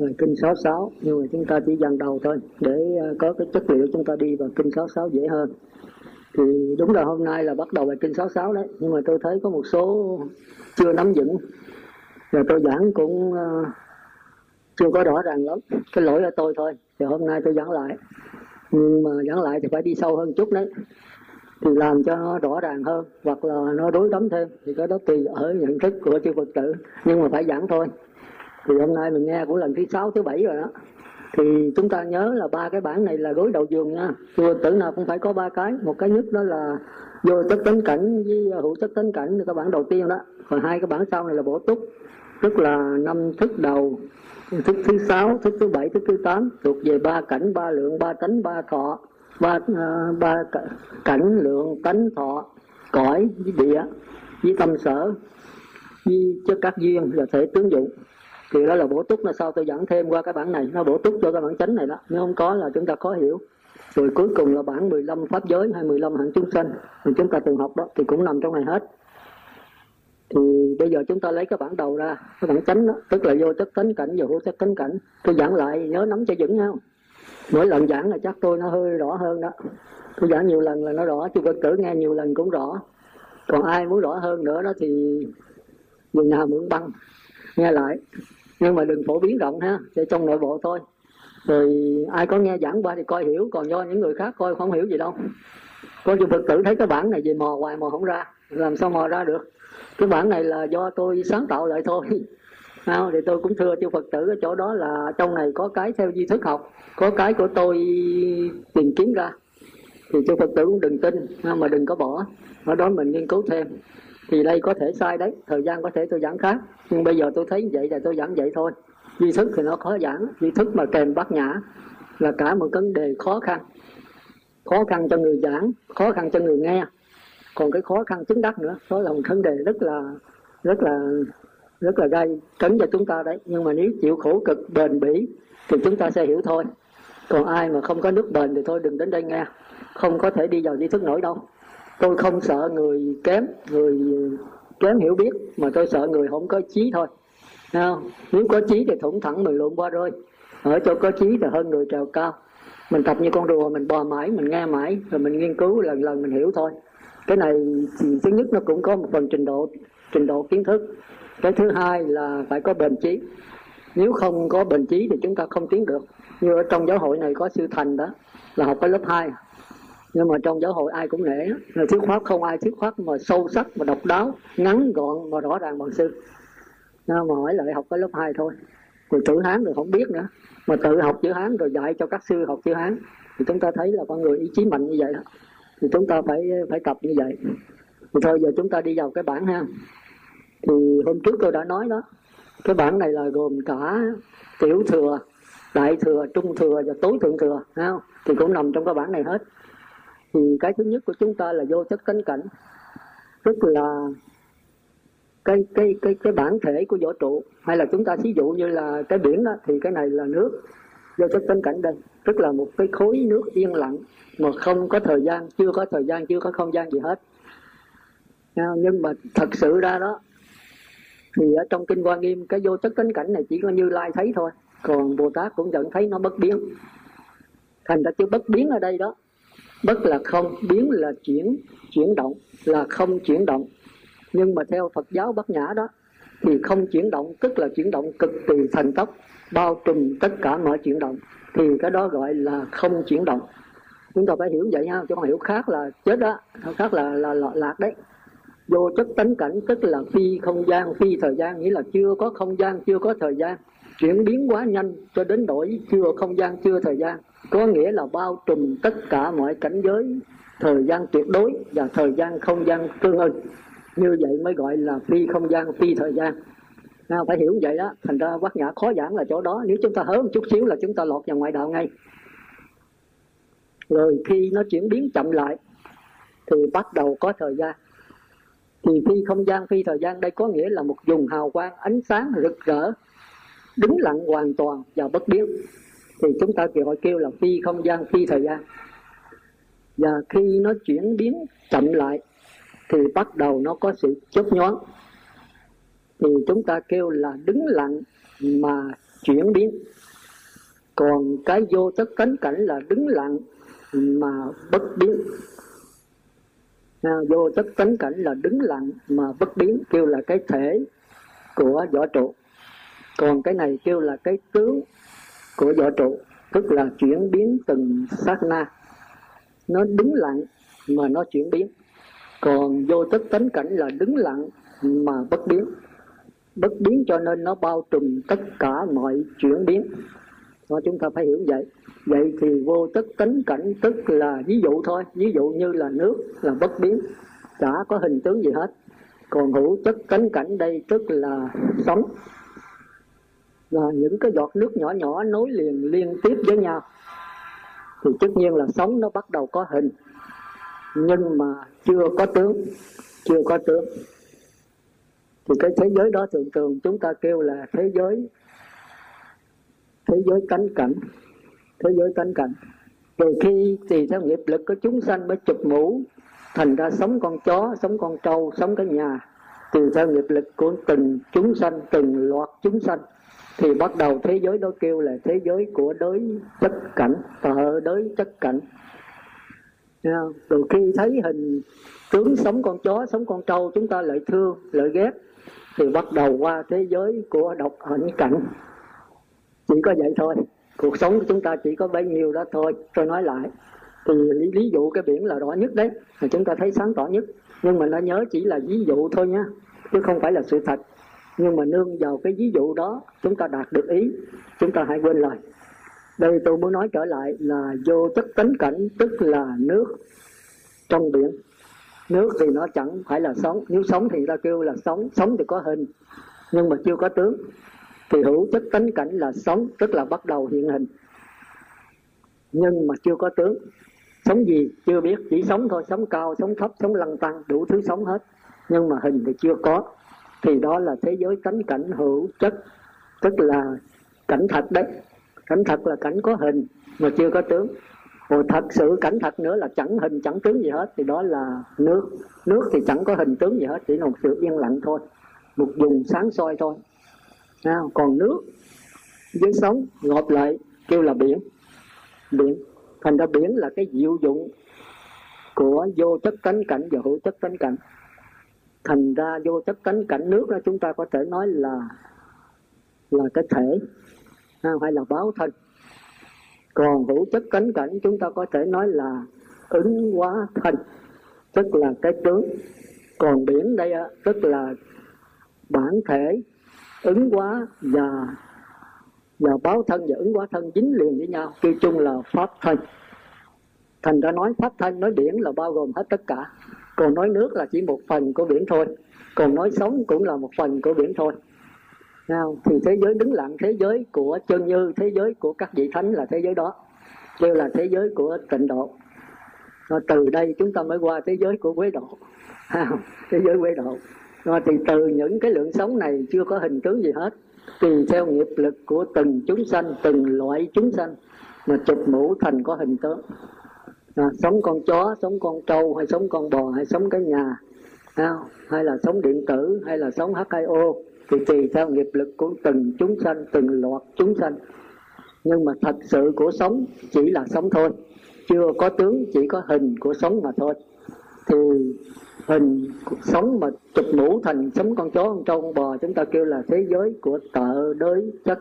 là kinh 66 nhưng mà chúng ta chỉ dần đầu thôi, để ờ, có cái chất liệu chúng ta đi vào kinh 66 dễ hơn. Thì đúng là hôm nay là bắt đầu bài kinh 66 đấy. Nhưng mà tôi thấy có một số chưa nắm vững. Và tôi giảng cũng ờ, chưa có rõ ràng lắm. Cái lỗi là tôi thôi, thì hôm nay tôi giảng lại. Nhưng mà giảng lại thì phải đi sâu hơn chút đấy. Thì làm cho nó rõ ràng hơn, hoặc là nó đối đấm thêm. Thì cái đó tùy ở nhận thức của chư Phật tử. Nhưng mà phải giảng thôi thì hôm nay mình nghe của lần thứ sáu thứ bảy rồi đó. Thì chúng ta nhớ là ba cái bản này là gối đầu giường nha. Chùa tử nào cũng phải có ba cái. Một cái nhất đó là vô chất tánh cảnh với hữu chất tánh cảnh là cái bản đầu tiên đó. Còn hai cái bản sau này là bổ túc tức là năm thức đầu thức thứ sáu thức thứ bảy thức thứ tám. Thuộc về ba cảnh ba lượng ba tánh ba thọ ba uh, ba cảnh lượng tánh thọ cõi với địa với tâm sở với chất các duyên là thể tướng dụng thì đó là bổ túc là sau tôi dẫn thêm qua cái bản này. Nó bổ túc cho cái bản chánh này đó. Nếu không có là chúng ta khó hiểu. Rồi cuối cùng là bản 15 pháp giới hay 15 hạng chúng sanh. Thì chúng ta từng học đó, thì cũng nằm trong này hết. Thì bây giờ chúng ta lấy cái bản đầu ra, cái bản chánh đó. Tức là vô chất tánh cảnh và hữu chất tánh cảnh. Tôi giảng lại, nhớ nắm cho vững nhau mỗi lần giảng là chắc tôi nó hơi rõ hơn đó. Tôi giảng nhiều lần là nó rõ, chứ phật tử nghe nhiều lần cũng rõ. Còn ai muốn rõ hơn nữa đó thì người nào mượn băng, nghe lại nhưng mà đừng phổ biến rộng ha để trong nội bộ thôi. Rồi ai có nghe giảng qua thì coi hiểu còn do những người khác coi không hiểu gì đâu. Có chư phật tử thấy cái bản này gì mò hoài mò không ra làm sao mò ra được? Cái bản này là do tôi sáng tạo lại thôi. À, thì tôi cũng thưa chư phật tử ở chỗ đó là trong này có cái theo di thức học có cái của tôi tìm kiếm ra. Thì chư phật tử cũng đừng tin mà đừng có bỏ. Ở đó mình nghiên cứu thêm thì đây có thể sai đấy, thời gian có thể tôi giảng khác. Nhưng bây giờ tôi thấy vậy là tôi giảng vậy thôi. Duy thức thì nó khó giảng, duy thức mà kèm bát nhã là cả một vấn đề khó khăn. Khó khăn cho người giảng, khó khăn cho người nghe. Còn cái khó khăn chứng đắc nữa, đó là một vấn đề rất là rất là rất là gây cấn cho chúng ta đấy. Nhưng mà nếu chịu khổ cực, bền bỉ, thì chúng ta sẽ hiểu thôi. Còn ai mà không có nước bền thì thôi đừng đến đây nghe. Không có thể đi vào di thức nổi đâu tôi không sợ người kém người kém hiểu biết, mà tôi sợ người không có trí thôi. Không? nếu có trí thì thủng thẳng mình lộn qua rồi. Ở chỗ có trí thì hơn người trèo cao. Mình tập như con rùa, mình bò mãi, mình nghe mãi, rồi mình nghiên cứu lần lần mình hiểu thôi. Cái này thì thứ nhất nó cũng có một phần trình độ trình độ kiến thức. Cái thứ hai là phải có bền trí nếu không có bền trí thì chúng ta không tiến được. Như ở trong giáo hội này có sư thành đó, là học cái lớp 2 nhưng mà trong giáo hội ai cũng nể. Là thuyết pháp không ai thuyết pháp, mà sâu sắc mà độc đáo, ngắn gọn mà rõ ràng bằng sư mà hỏi lại học cái lớp 2 thôi. Rồi chữ hán rồi không biết nữa. Mà tự học chữ hán rồi dạy cho các sư học chữ hán. Thì chúng ta thấy là con người ý chí mạnh như vậy đó. Thì chúng ta phải phải tập như vậy. Thì thôi, giờ chúng ta đi vào cái bản ha. Thì hôm trước tôi đã nói đó. Cái bản này là gồm cả tiểu thừa, đại thừa, trung thừa và tối thượng thừa không? thì cũng nằm trong cái bản này hết thì cái thứ nhất của chúng ta là vô chất cánh cảnh. Tức là cái cái cái cái bản thể của vũ trụ, hay là chúng ta ví dụ như là cái biển đó thì cái này là nước, vô chất cánh cảnh đây. Tức là một cái khối nước yên lặng mà không có thời gian, chưa có thời gian, chưa có không gian gì hết. Nhưng mà thật sự ra đó, thì ở trong kinh quan nghiêm, cái vô chất cánh cảnh này chỉ có như lai thấy thôi. Còn bồ tát cũng nhận thấy nó bất biến. Thành ra chữ bất biến ở đây đó bất là không biến là chuyển chuyển động là không chuyển động. Nhưng mà theo phật giáo bất nhã đó thì không chuyển động tức là chuyển động cực kỳ thần tốc bao trùm tất cả mọi chuyển động. Thì cái đó gọi là không chuyển động. Chúng ta phải hiểu vậy ha chứ không hiểu khác là chết đó khác là là, là lạc đấy. Vô chất tánh cảnh tức là phi không gian phi thời gian nghĩa là chưa có không gian chưa có thời gian chuyển biến quá nhanh cho đến đổi chưa không gian, chưa thời gian. Có nghĩa là bao trùm tất cả mọi cảnh giới, thời gian tuyệt đối và thời gian không gian tương ưng. Như vậy mới gọi là phi không gian, phi thời gian. Nào, phải hiểu vậy đó. Thành ra bát nhã khó giảng là chỗ đó. Nếu chúng ta hớ một chút xíu là chúng ta lọt vào ngoại đạo ngay. Rồi khi nó chuyển biến chậm lại, thì bắt đầu có thời gian. Thì phi không gian, phi thời gian, đây có nghĩa là một vùng hào quang, ánh sáng rực rỡ đứng lặng hoàn toàn và bất biến. Thì chúng ta gọi kêu là phi không gian phi thời gian. Và khi nó chuyển biến chậm lại thì bắt đầu nó có sự chớp nhoáng. Thì chúng ta kêu là đứng lặng mà chuyển biến. Còn cái vô tất cánh cảnh là đứng lặng mà bất biến. À, vô tất cánh cảnh là đứng lặng mà bất biến kêu là cái thể của võ trụ còn cái này kêu là cái tướng của võ trụ tức là chuyển biến từng sát na. Nó đứng lặng mà nó chuyển biến. Còn vô tất tánh cảnh là đứng lặng mà bất biến. Bất biến cho nên nó bao trùm tất cả mọi chuyển biến. Đó, chúng ta phải hiểu vậy. Vậy thì vô tất tánh cảnh tức là ví dụ thôi. Ví dụ như là nước là bất biến. Chả có hình tướng gì hết. Còn hữu chất tánh cảnh đây tức là sống là những cái giọt nước nhỏ nhỏ nối liền, liên tiếp với nhau. Thì tất nhiên là sống nó bắt đầu có hình. Nhưng mà chưa có tướng, chưa có tướng. Thì cái thế giới đó thường thường chúng ta kêu là thế giới thế giới cánh cảnh, thế giới cánh cảnh. Rồi khi tùy theo nghiệp lực của chúng sanh mới chụp mũ, thành ra sống con chó, sống con trâu, sống cái nhà, tùy theo nghiệp lực của từng chúng sanh, từng loạt chúng sanh thì bắt đầu thế giới đó kêu là thế giới của đới chất cảnh tợ đới chất cảnh. Rồi khi thấy hình tướng sống con chó sống con trâu chúng ta lại thương lại ghét thì bắt đầu qua thế giới của độc hạnh cảnh. Chỉ có vậy thôi. Cuộc sống của chúng ta chỉ có bấy nhiêu đó thôi. Tôi nói lại thì lý, lý dụ cái biển là rõ nhất đấy mà chúng ta thấy sáng tỏ nhất. Nhưng mà nó nhớ chỉ là ví dụ thôi nhá chứ không phải là sự thật nhưng mà nương vào cái ví dụ đó, chúng ta đạt được ý, chúng ta hãy quên lời. Đây tôi muốn nói trở lại là vô chất tánh cảnh, tức là nước trong biển. Nước thì nó chẳng phải là sống. Nếu sống thì ta kêu là sống. Sống thì có hình, nhưng mà chưa có tướng. Thì hữu chất tánh cảnh là sống, tức là bắt đầu hiện hình. Nhưng mà chưa có tướng. Sống gì chưa biết. Chỉ sống thôi. Sống cao, sống thấp, sống lăng tăng, đủ thứ sống hết. Nhưng mà hình thì chưa có thì đó là thế giới tánh cảnh hữu chất tức là cảnh thật đấy. Cảnh thật là cảnh có hình mà chưa có tướng. Còn thật sự cảnh thật nữa là chẳng hình chẳng tướng gì hết. Thì đó là nước. Nước thì chẳng có hình tướng gì hết chỉ là một sự yên lặng thôi. Một vùng sáng soi thôi. À, còn nước với sống gộp lại kêu là biển. Biển. Thành ra biển là cái diệu dụng của vô chất tánh cảnh và hữu chất tánh cảnh thành ra vô chất cánh, cảnh nước đó chúng ta có thể nói là là cái thể hay là báo thân. Còn hữu chất cánh cảnh chúng ta có thể nói là ứng hóa thân, tức là cái tướng. Còn biển đây tức là bản thể ứng hóa và và báo thân, và ứng hóa thân dính liền với nhau, kêu chung là pháp thân. Thành ra nói pháp thân, nói biển là bao gồm hết tất cả còn nói nước là chỉ một phần của biển thôi. Còn nói sống cũng là một phần của biển thôi. Nào, thì thế giới đứng lặng thế giới của chân như thế giới của các vị thánh là thế giới đó. Kêu là thế giới của tịnh độ. Rồi từ đây chúng ta mới qua thế giới của quế độ. Thế giới quế độ. Rồi thì từ những cái lượng sống này chưa có hình tướng gì hết. Tùy theo nghiệp lực của từng chúng sanh từng loại chúng sanh mà chụp mũ thành có hình tướng à, sống con chó sống con trâu hay sống con bò hay sống cái nhà à, hay là sống điện tử hay là sống H2O thì tùy theo nghiệp lực của từng chúng sanh từng loạt chúng sanh. Nhưng mà thật sự của sống chỉ là sống thôi. Chưa có tướng chỉ có hình của sống mà thôi. Thì hình sống mà chụp mũ thành sống con chó con trâu con bò chúng ta kêu là thế giới của tợ đới chất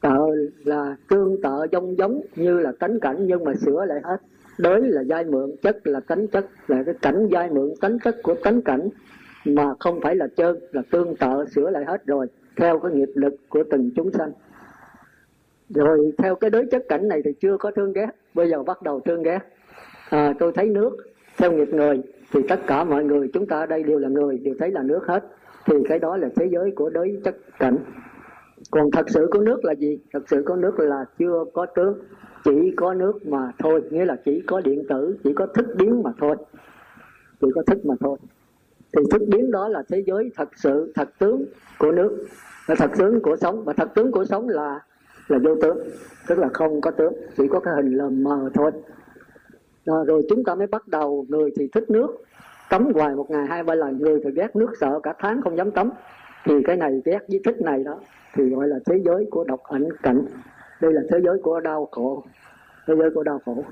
tợ là tương tợ giống giống như là cánh cảnh nhưng mà sửa lại hết. Đới là giai mượn chất là cánh chất là cái cảnh giai mượn cánh chất của cánh cảnh mà không phải là trơn là tương tợ sửa lại hết rồi theo cái nghiệp lực của từng chúng sanh. Rồi theo cái đối chất cảnh này thì chưa có thương ghét bây giờ bắt đầu thương ghét. À, tôi thấy nước theo nghiệp người thì tất cả mọi người chúng ta ở đây đều là người đều thấy là nước hết thì cái đó là thế giới của đối chất cảnh còn thật sự có nước là gì? Thật sự có nước là chưa có tướng. Chỉ có nước mà thôi. Nghĩa là chỉ có điện tử chỉ có thức biến mà thôi. Chỉ có thức mà thôi. Thì thức biến đó là thế giới thật sự thật tướng của nước. Là thật tướng của sống. Và thật tướng của sống là là vô tướng. Tức là không có tướng. Chỉ có cái hình lờ mờ thôi. À, rồi chúng ta mới bắt đầu. Người thì thích nước. Tắm hoài một ngày hai ba lần. Người thì ghét nước sợ cả tháng không dám tắm thì cái này ghét với thích này đó thì gọi là thế giới của độc ảnh cảnh. Đây là thế giới của đau khổ. Thế giới của đau khổ.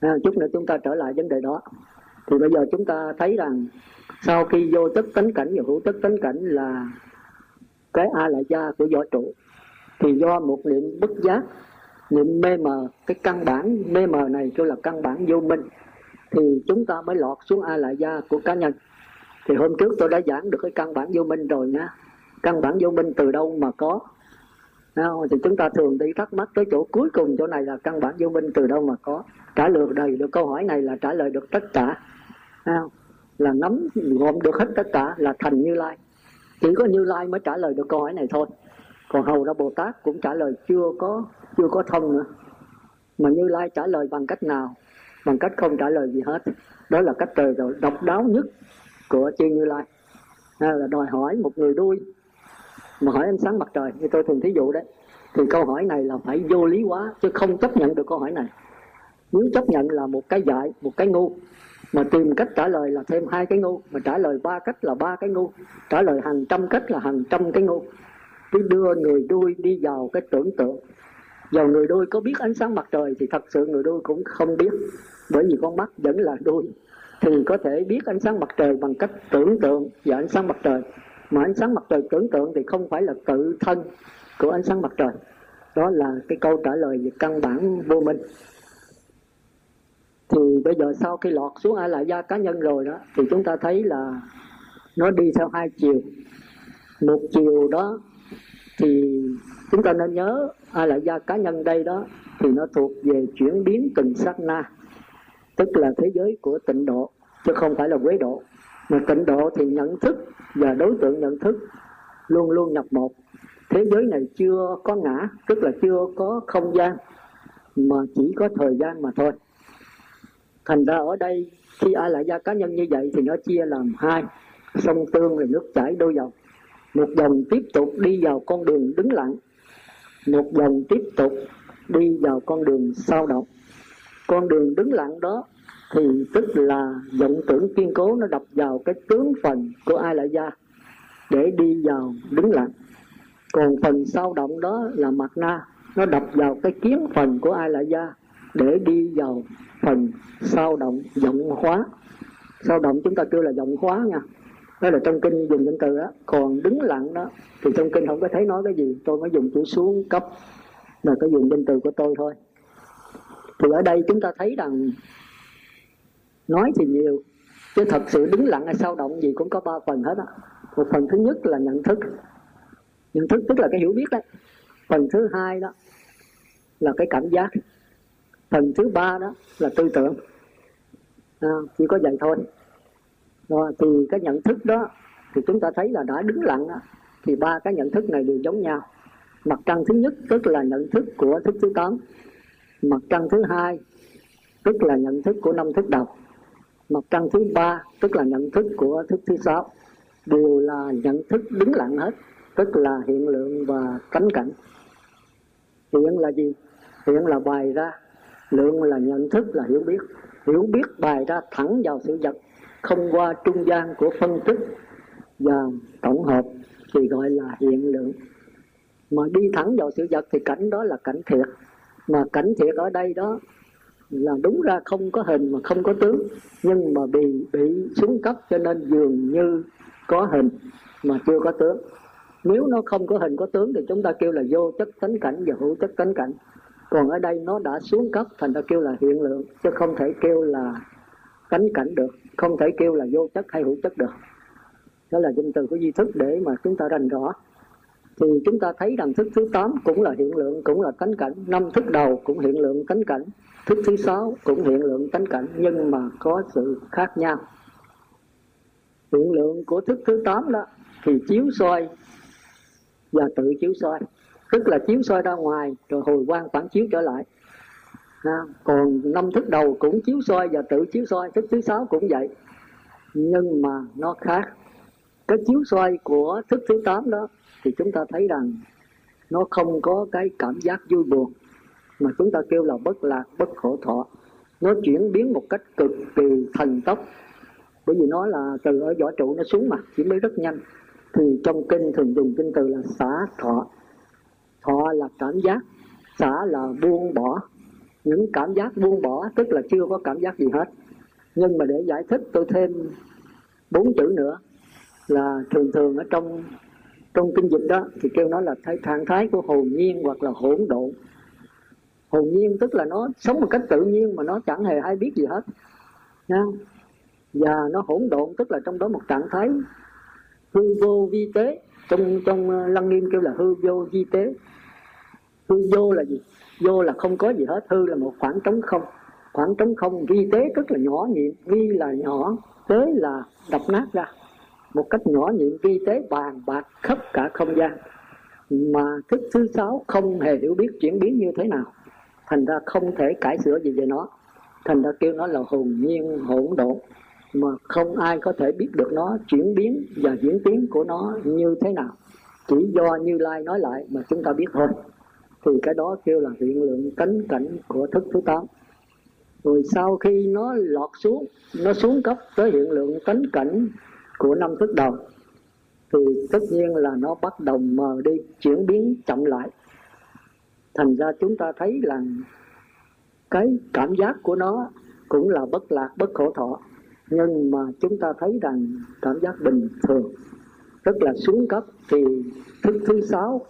À, chút nữa chúng ta trở lại vấn đề đó. Thì bây giờ chúng ta thấy rằng sau khi vô tức tánh cảnh và hữu tức tánh cảnh là cái a la gia của võ trụ thì do một niệm bất giác niệm mê mờ cái căn bản mê mờ này kêu là căn bản vô minh thì chúng ta mới lọt xuống a la gia của cá nhân. Thì hôm trước tôi đã giảng được cái căn bản vô minh rồi nhá căn bản vô minh từ đâu mà có. Không? thì chúng ta thường đi thắc mắc tới chỗ cuối cùng chỗ này là căn bản vô minh từ đâu mà có. Trả lời đầy được câu hỏi này là trả lời được tất cả. Không? là nắm gồm được hết tất cả là thành như lai. Chỉ có như lai mới trả lời được câu hỏi này thôi. Còn hầu ra bồ tát cũng trả lời chưa có chưa có thông nữa. Mà như lai trả lời bằng cách nào? Bằng cách không trả lời gì hết. Đó là cách trời rồi độc đáo nhất của chư như lai. À, là đòi hỏi một người đuôi mà hỏi ánh sáng mặt trời như tôi thường thí dụ đấy. Thì câu hỏi này là phải vô lý quá, chứ không chấp nhận được câu hỏi này. Nếu chấp nhận là một cái dại một cái ngu. Mà tìm cách trả lời là thêm hai cái ngu. Mà trả lời ba cách là ba cái ngu. Trả lời hàng trăm cách là hàng trăm cái ngu. Cứ đưa người đuôi đi vào cái tưởng tượng. Vào người đuôi có biết ánh sáng mặt trời thì thật sự người đuôi cũng không biết. Bởi vì con mắt vẫn là đuôi. Thì có thể biết ánh sáng mặt trời bằng cách tưởng tượng và ánh sáng mặt trời mà ánh sáng mặt trời tưởng tượng thì không phải là tự thân của ánh sáng mặt trời. Đó là cái câu trả lời về căn bản vô minh. Thì bây giờ sau khi lọt xuống a lại gia cá nhân rồi đó, thì chúng ta thấy là nó đi theo hai chiều. Một chiều đó thì chúng ta nên nhớ a lại gia cá nhân đây đó thì nó thuộc về chuyển biến từng sát na, tức là thế giới của tịnh độ, chứ không phải là quế độ mà tịnh độ thì nhận thức và đối tượng nhận thức luôn luôn nhập một. Thế giới này chưa có ngã, tức là chưa có không gian, mà chỉ có thời gian mà thôi. Thành ra ở đây, khi ai lại gia cá nhân như vậy thì nó chia làm hai. Sông tương là nước chảy đôi dòng. Một dòng tiếp tục đi vào con đường đứng lặng, một dòng tiếp tục đi vào con đường sao động. Con đường đứng lặng đó thì tức là vọng tưởng kiên cố nó đập vào cái tướng phần của ai lại gia để đi vào đứng lặng còn phần sao động đó là mặt na, nó đập vào cái kiến phần của ai lại gia để đi vào phần sao động vọng hóa. Sao động chúng ta kêu là vọng hóa nha. Đó là trong kinh dùng danh từ đó còn đứng lặng đó, thì trong kinh không có thấy nói cái gì. Tôi mới dùng chữ xuống cấp là cái dùng danh từ của tôi thôi. Thì ở đây chúng ta thấy rằng nói thì nhiều chứ thật sự đứng lặng hay sao động gì cũng có ba phần hết á. Một phần thứ nhất là nhận thức. Nhận thức tức là cái hiểu biết đấy phần thứ hai đó là cái cảm giác. Phần thứ ba đó là tư tưởng. À, chỉ có vậy thôi. Rồi thì cái nhận thức đó thì chúng ta thấy là đã đứng lặng đó, thì ba cái nhận thức này đều giống nhau. Mặt trăng thứ nhất tức là nhận thức của thức thứ tám. Mặt trăng thứ hai tức là nhận thức của năm thức đầu mặt trăng thứ ba, tức là nhận thức của thức thứ sáu đều là nhận thức đứng lặng hết, tức là hiện lượng và cánh cảnh. Hiện là gì? Hiện là bày ra. Lượng là nhận thức là hiểu biết. Hiểu biết bài ra thẳng vào sự vật, không qua trung gian của phân tích và tổng hợp, thì gọi là hiện lượng. Mà đi thẳng vào sự vật thì cảnh đó là cảnh thiệt. Mà cảnh thiệt ở đây đó là đúng ra không có hình mà không có tướng. Nhưng mà bị bị xuống cấp cho nên dường như có hình mà chưa có tướng. Nếu nó không có hình có tướng thì chúng ta kêu là vô chất tánh cảnh và hữu chất tánh cảnh. Còn ở đây nó đã xuống cấp thành ra kêu là hiện lượng, chứ không thể kêu là cánh cảnh được, không thể kêu là vô chất hay hữu chất được. Đó là danh từ của di thức để mà chúng ta rành rõ. Thì chúng ta thấy rằng thức thứ 8 cũng là hiện lượng, cũng là tánh cảnh. Năm thức đầu cũng hiện lượng tánh cảnh thức thứ sáu cũng hiện lượng tánh cảnh nhưng mà có sự khác nhau. Hiện lượng của thức thứ tám đó thì chiếu soi và tự chiếu soi tức là chiếu soi ra ngoài rồi hồi quang phản chiếu trở lại. À, còn năm thức đầu cũng chiếu soi và tự chiếu soi thức thứ sáu cũng vậy. Nhưng mà nó khác. Cái chiếu soi của thức thứ tám đó thì chúng ta thấy rằng nó không có cái cảm giác vui buồn mà chúng ta kêu là bất lạc, bất khổ thọ. Nó chuyển biến một cách cực kỳ thần tốc. Bởi vì nó là từ ở võ trụ nó xuống mà chuyển biến rất nhanh. Thì trong kinh thường dùng kinh từ là xả thọ. Thọ là cảm giác, xả là buông bỏ. Những cảm giác buông bỏ, tức là chưa có cảm giác gì hết. Nhưng mà để giải thích tôi thêm bốn chữ nữa, là thường thường ở trong trong kinh dịch đó, thì kêu nó là thái trạng thái của hồn nhiên hoặc là hỗn độn hồn nhiên, tức là nó sống một cách tự nhiên mà nó chẳng hề ai biết gì hết. Nha. Và nó hỗn độn, tức là trong đó một trạng thái hư vô vi tế. Trong trong ờ, lăng nghiêm kêu là hư vô vi tế. Hư vô là gì? Vô là không có gì hết, hư là một khoảng trống không. Khoảng trống không, vi tế tức là nhỏ nhiệm vi là nhỏ, tế là đập nát ra. Một cách nhỏ nhiệm vi tế bàn bạc khắp cả không gian. Mà thức thứ sáu không hề hiểu biết chuyển biến như thế nào thành ra không thể cải sửa gì về nó. Thành ra kêu nó là hồn nhiên, hỗn độn, mà không ai có thể biết được nó, chuyển biến và diễn tiến của nó như thế nào. Chỉ do như lai nói lại mà chúng ta biết thôi. Thì cái đó kêu là hiện lượng cánh cảnh của thức thứ tám. Rồi sau khi nó lọt xuống, nó xuống cấp tới hiện lượng cánh cảnh của năm thức đầu, thì tất nhiên là nó bắt đầu mờ đi, chuyển biến chậm lại thành ra chúng ta thấy là cái cảm giác của nó cũng là bất lạc, bất khổ thọ. Nhưng mà chúng ta thấy rằng cảm giác bình thường, rất là xuống cấp. Thì thức thứ sáu,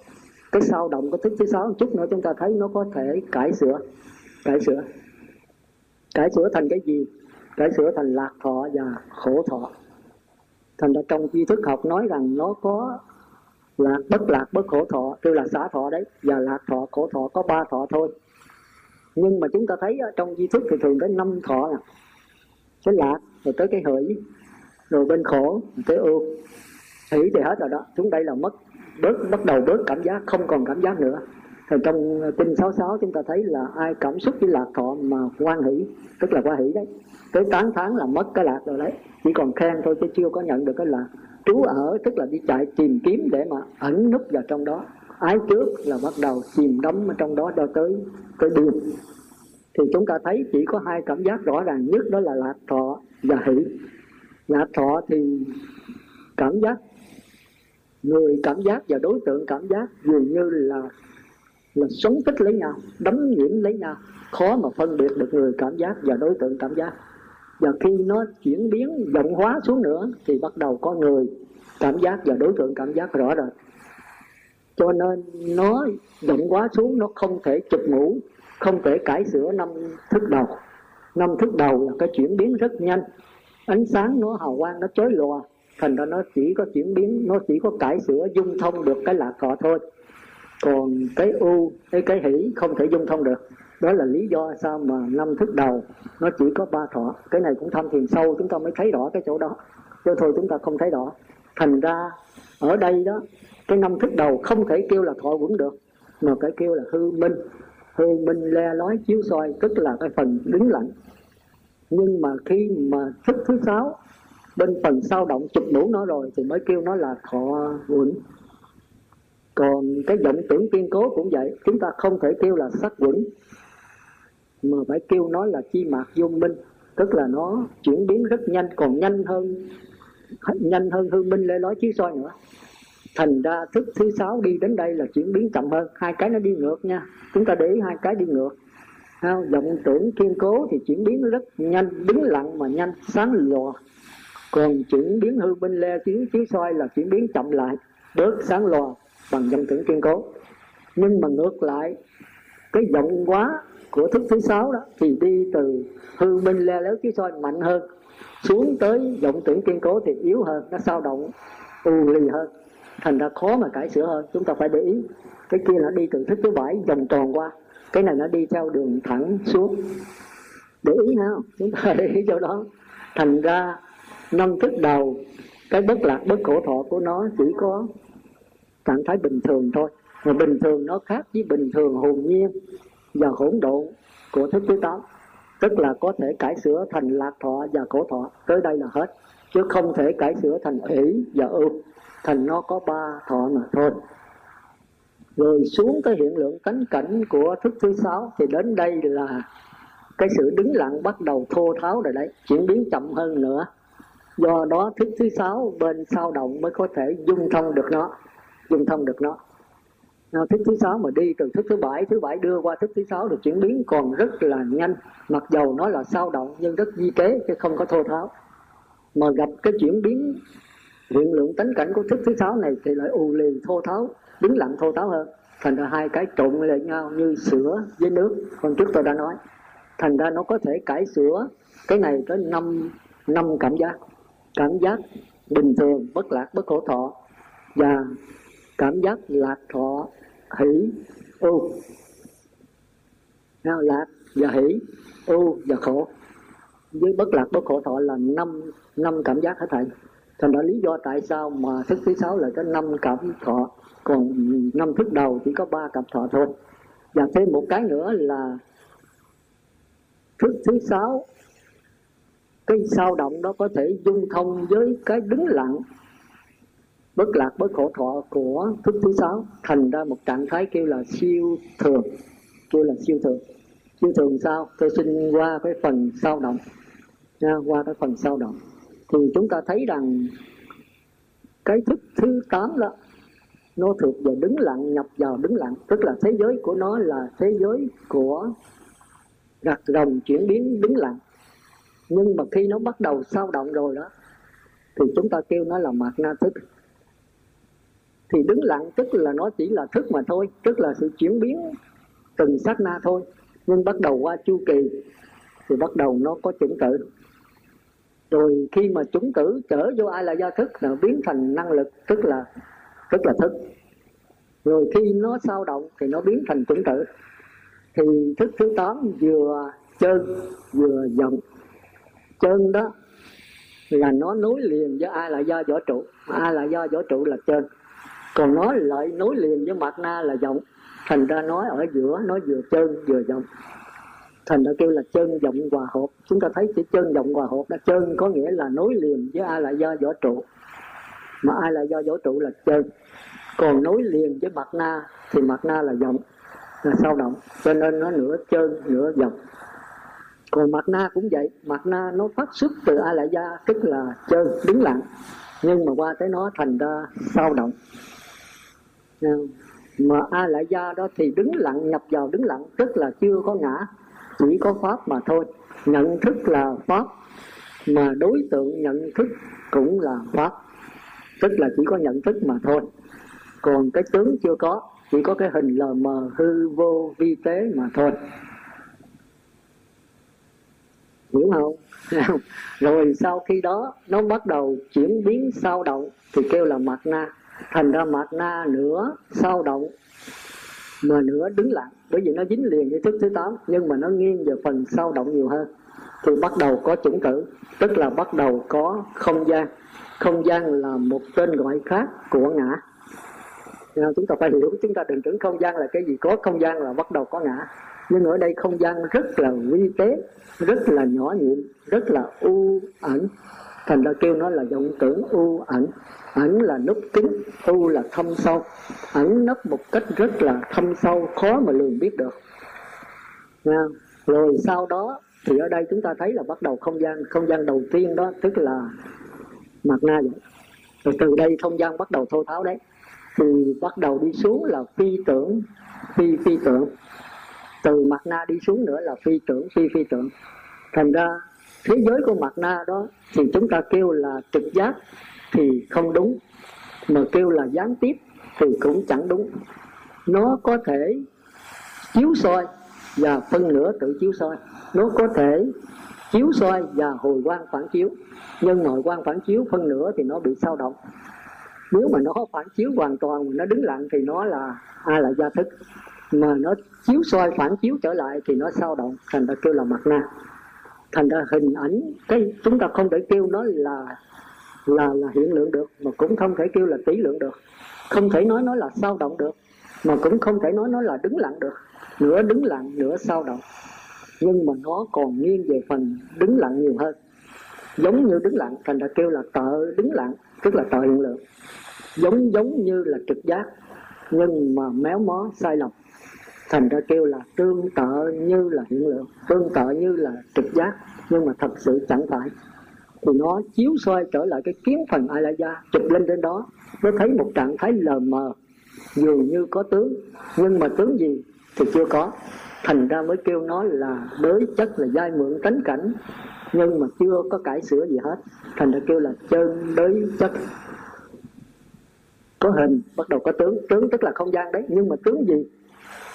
cái sao động của thức thứ sáu một chút nữa chúng ta thấy nó có thể cải sửa cải sửa. Cải sửa thành cái gì? Cải sửa thành lạc thọ và khổ thọ. Thành ra trong tri thức học nói rằng nó có lạc bất lạc bất khổ thọ tức là xả thọ đấy, và lạc thọ, khổ thọ, có ba thọ thôi. Nhưng mà chúng ta thấy ở trong di thức thì thường tới năm thọ nè cái lạc, rồi tới cái hỷ, rồi bên khổ, tới ưu. Hỷ thì hết rồi đó, chúng đây là mất, bớt, bắt đầu bớt cảm giác, không còn cảm giác nữa. Thì trong à, kinh 66 chúng ta thấy là ai cảm xúc với lạc thọ mà quan hỷ, tức là quan hỷ đấy, tới 8 tháng là mất cái lạc rồi đấy. Chỉ còn khen thôi chứ chưa có nhận được cái lạc trú ở, tức là đi chạy tìm kiếm để mà ẩn núp vào trong đó. Ái trước là bắt đầu chìm đắm ở trong đó cho tới tới điên thì chúng ta thấy chỉ có hai cảm giác rõ ràng nhất, đó là lạc thọ và hỷ. Lạc thọ thì cảm giác, người cảm giác và đối tượng cảm giác dường như là là sống tích lấy nhau đấm nhiễm lấy nhau. Khó mà phân biệt được người cảm giác và đối tượng cảm giác và khi nó chuyển biến rộng hóa xuống nữa, thì bắt đầu có người cảm giác và đối tượng cảm giác rõ rệt. Cho nên nó rộng hóa xuống, nó không thể chụp ngủ, không thể cải sửa năm thức đầu. Năm thức đầu là cái chuyển biến rất nhanh. Ánh sáng nó hào quang, nó chói lòa. Thành ra nó chỉ có chuyển biến, nó chỉ có cải sửa, dung thông được cái lạc cọ thôi. Còn cái u, cái cái hỷ không thể dung thông được đó là lý do sao mà năm thức đầu nó chỉ có ba thọ. Cái này cũng thăm thiền sâu, chúng ta mới thấy rõ cái chỗ đó. Chứ thôi chúng ta không thấy rõ. Thành ra, ở đây đó, cái năm thức đầu không thể kêu là thọ quẩn được, mà phải kêu là hư minh. Hư minh le lói chiếu soi, tức là cái phần đứng lặng. Nhưng mà khi mà thức thứ sáu, bên phần sao động chụp đủ nó rồi thì mới kêu nó là thọ quẩn. Còn cái vọng tưởng kiên cố cũng vậy, chúng ta không thể kêu là sắc quẩn mà phải kêu nó là chi mạc vô minh, tức là nó chuyển biến rất nhanh, còn nhanh hơn nhanh hơn hư minh lê lói chiếu soi nữa. Thành ra thức thứ sáu đi đến đây là chuyển biến chậm hơn. Hai cái nó đi ngược nha. Chúng ta để ý hai cái đi ngược. Vọng tưởng kiên cố thì chuyển biến rất nhanh, đứng lặng mà nhanh, sáng lòa còn chuyển biến hư minh le chiếu chiếu soi là chuyển biến chậm lại, bớt sáng lòa bằng vọng tưởng kiên cố. Nhưng mà ngược lại, cái vọng quá của thức thứ sáu đó, thì đi từ hư minh le léo chiếu soi mạnh hơn. Xuống tới vọng tưởng kiên cố thì yếu hơn, nó sao động, u lì hơn. Thành ra khó mà cải sửa hơn, chúng ta phải để ý. Cái kia nó đi từ thức thứ bảy, vòng tròn qua. Cái này nó đi theo đường thẳng xuống. Để ý nào chúng ta để ý chỗ đó. Thành ra, năm thức đầu, cái bất lạc bất khổ thọ của nó chỉ có trạng thái bình thường thôi. Mà bình thường nó khác với bình thường hồn nhiên và hỗn độn của thức thứ tám tức là có thể cải sửa thành lạc thọ và khổ thọ. Tới đây là hết, chứ không thể cải sửa thành ỷ và ưu thành nó có ba thọ mà thôi. Rồi xuống tới hiện lượng tánh cảnh của thức thứ sáu, thì đến đây là cái sự đứng lặng bắt đầu thô tháo rồi đấy, chuyển biến chậm hơn nữa. Do đó thức thứ sáu bên sao động mới có thể dung thông được nó, dung thông được nó thức thứ sáu mà đi, từ thức thứ bảy thứ bảy đưa qua thức thứ sáu được chuyển biến còn rất là nhanh. Mặc dầu nó là sao động nhưng rất di tế chứ không có thô tháo. Mà gặp cái chuyển biến hiện lượng tánh cảnh của thức thứ sáu này thì lại ù lì thô tháo, đứng lặng thô tháo hơn. Thành ra hai cái trộn lại nhau như sữa với nước hôm trước tôi đã nói. Thành ra nó có thể cải sửa cái này tới năm năm cảm giác. Cảm giác bình thường, bất lạc, bất khổ thọ. Và cảm giác lạc thọ hỷ ưu lạc và hỷ ưu và khổ. Với bất lạc bất khổ thọ là năm năm cảm giác hết thảy. Thành ra lý do tại sao mà thức thứ sáu là có năm cảm thọ, còn năm thức đầu chỉ có ba cảm thọ thôi. Và thêm một cái nữa là thức thứ sáu, cái sao động đó có thể dung thông với cái đứng lặng bất lạc bất khổ thọ của thức thứ sáu. Thành ra một trạng thái kêu là siêu thường. Kêu là siêu thường. Siêu thường sao? Tôi xin qua cái phần sao động. Nha, qua cái phần sao động. Thì chúng ta thấy rằng cái thức thứ tám đó nó thuộc về đứng lặng nhập vào đứng lặng. Tức là thế giới của nó là thế giới của gặt rồng chuyển biến đứng lặng. Nhưng mà khi nó bắt đầu sao động rồi đó thì chúng ta kêu nó là mạt na thức thì đứng lặng, tức là nó chỉ là thức mà thôi, tức là sự chuyển biến từng sát na thôi. Nhưng bắt đầu qua chu kỳ, thì bắt đầu nó có chủng tử. Rồi khi mà chủng tử trở vô ai là do thức là biến thành năng lực, tức là tức là thức. Rồi khi nó sao động thì nó biến thành chủng tử. Thì thức thứ tám vừa chân, vừa giọng chân đó là nó nối liền với ai là do võ trụ. Ai là do võ trụ là chân còn nó lại nối liền với mặt na là giọng. Thành ra nói ở giữa nó vừa chân, vừa giọng. Thành ra kêu là chân giọng hòa hợp. Chúng ta thấy chữ chân giọng hòa hợp đó, chân có nghĩa là nối liền với ai là do võ trụ. Mà ai là do võ trụ là chân. Còn nối liền với mặt na thì mặt na là giọng, là sao động. Cho nên nó nửa chân, nửa giọng. Còn mặt na cũng vậy. Mặt na nó phát xuất từ a la gia tức là chân, đứng lặng. Nhưng mà qua tới nó thành ra sao động. Ừ. mà a lại gia đó thì đứng lặng, nhập vào đứng lặng, tức là chưa có ngã, chỉ có pháp mà thôi. Nhận thức là pháp, mà đối tượng nhận thức cũng là pháp, tức là chỉ có nhận thức mà thôi. Còn cái tướng chưa có, chỉ có cái hình lờ mờ, hư vô, vi tế mà thôi. Hiểu không? Rồi sau khi đó, nó bắt đầu chuyển biến sao động, thì kêu là mặt na thành ra mặt na nữa sao động mà nữa đứng lặng bởi vì nó dính liền với thức thứ tám, nhưng mà nó nghiêng về phần sao động nhiều hơn. Thì bắt đầu có chủng tử, tức là bắt đầu có không gian. Không gian là một tên gọi khác của ngã. À, chúng ta phải hiểu, chúng ta đừng tưởng không gian là cái gì. Có không gian là bắt đầu có ngã. Nhưng ở đây không gian rất là vi tế, rất là nhỏ nhiệm rất là u ẩn. Thành ra kêu nó là vọng tưởng u ẩn ẩn là núp kín u là thâm sâu. Ẩn nấp một cách rất là thâm sâu, khó mà lường biết được. Nha. rồi sau đó thì ở đây chúng ta thấy là bắt đầu không gian không gian đầu tiên đó, tức là mặt na vậy rồi từ đây không gian bắt đầu thô tháo đấy. Thì bắt đầu đi xuống là phi tưởng, phi phi tưởng. Từ mặt na đi xuống nữa là phi tưởng, phi phi tưởng. Thành ra thế giới của mặt na đó thì chúng ta kêu là trực giác thì không đúng. Mà kêu là gián tiếp thì cũng chẳng đúng. Nó có thể chiếu soi và phân nửa tự chiếu soi. Nó có thể chiếu soi và hồi quang phản chiếu. Nhưng hồi quang phản chiếu phân nửa thì nó bị sao động. Nếu mà nó phản chiếu hoàn toàn mà nó đứng lặng thì nó là a là gia thức. Mà nó chiếu soi phản chiếu trở lại thì nó sao động. Thành ra kêu là mặt na. Thành ra hình ảnh, cái chúng ta không thể kêu nó là là là hiện lượng được, mà cũng không thể kêu là tỷ lượng được. Không thể nói nó là sao động được, mà cũng không thể nói nó là đứng lặng được. Nửa đứng lặng, nửa sao động. Nhưng mà nó còn nghiêng về phần đứng lặng nhiều hơn. Giống như đứng lặng, thành ra kêu là tợ đứng lặng, tức là tợ hiện lượng. Giống giống như là trực giác, nhưng mà méo mó, sai lầm. Thành ra kêu là tương tự như là hiện lượng, tương tự như là trực giác, nhưng mà thật sự chẳng phải thì nó chiếu soi trở lại cái kiến phần a la chụp lên trên đó. Nó thấy một trạng thái lờ mờ, dường như có tướng. Nhưng mà tướng gì thì chưa có. Thành ra mới kêu nó là đới chất, là giai mượn tánh cảnh. Nhưng mà chưa có cải sửa gì hết. Thành ra kêu là chân đới chất. Có hình, bắt đầu có tướng. Tướng tức là không gian đấy. Nhưng mà tướng gì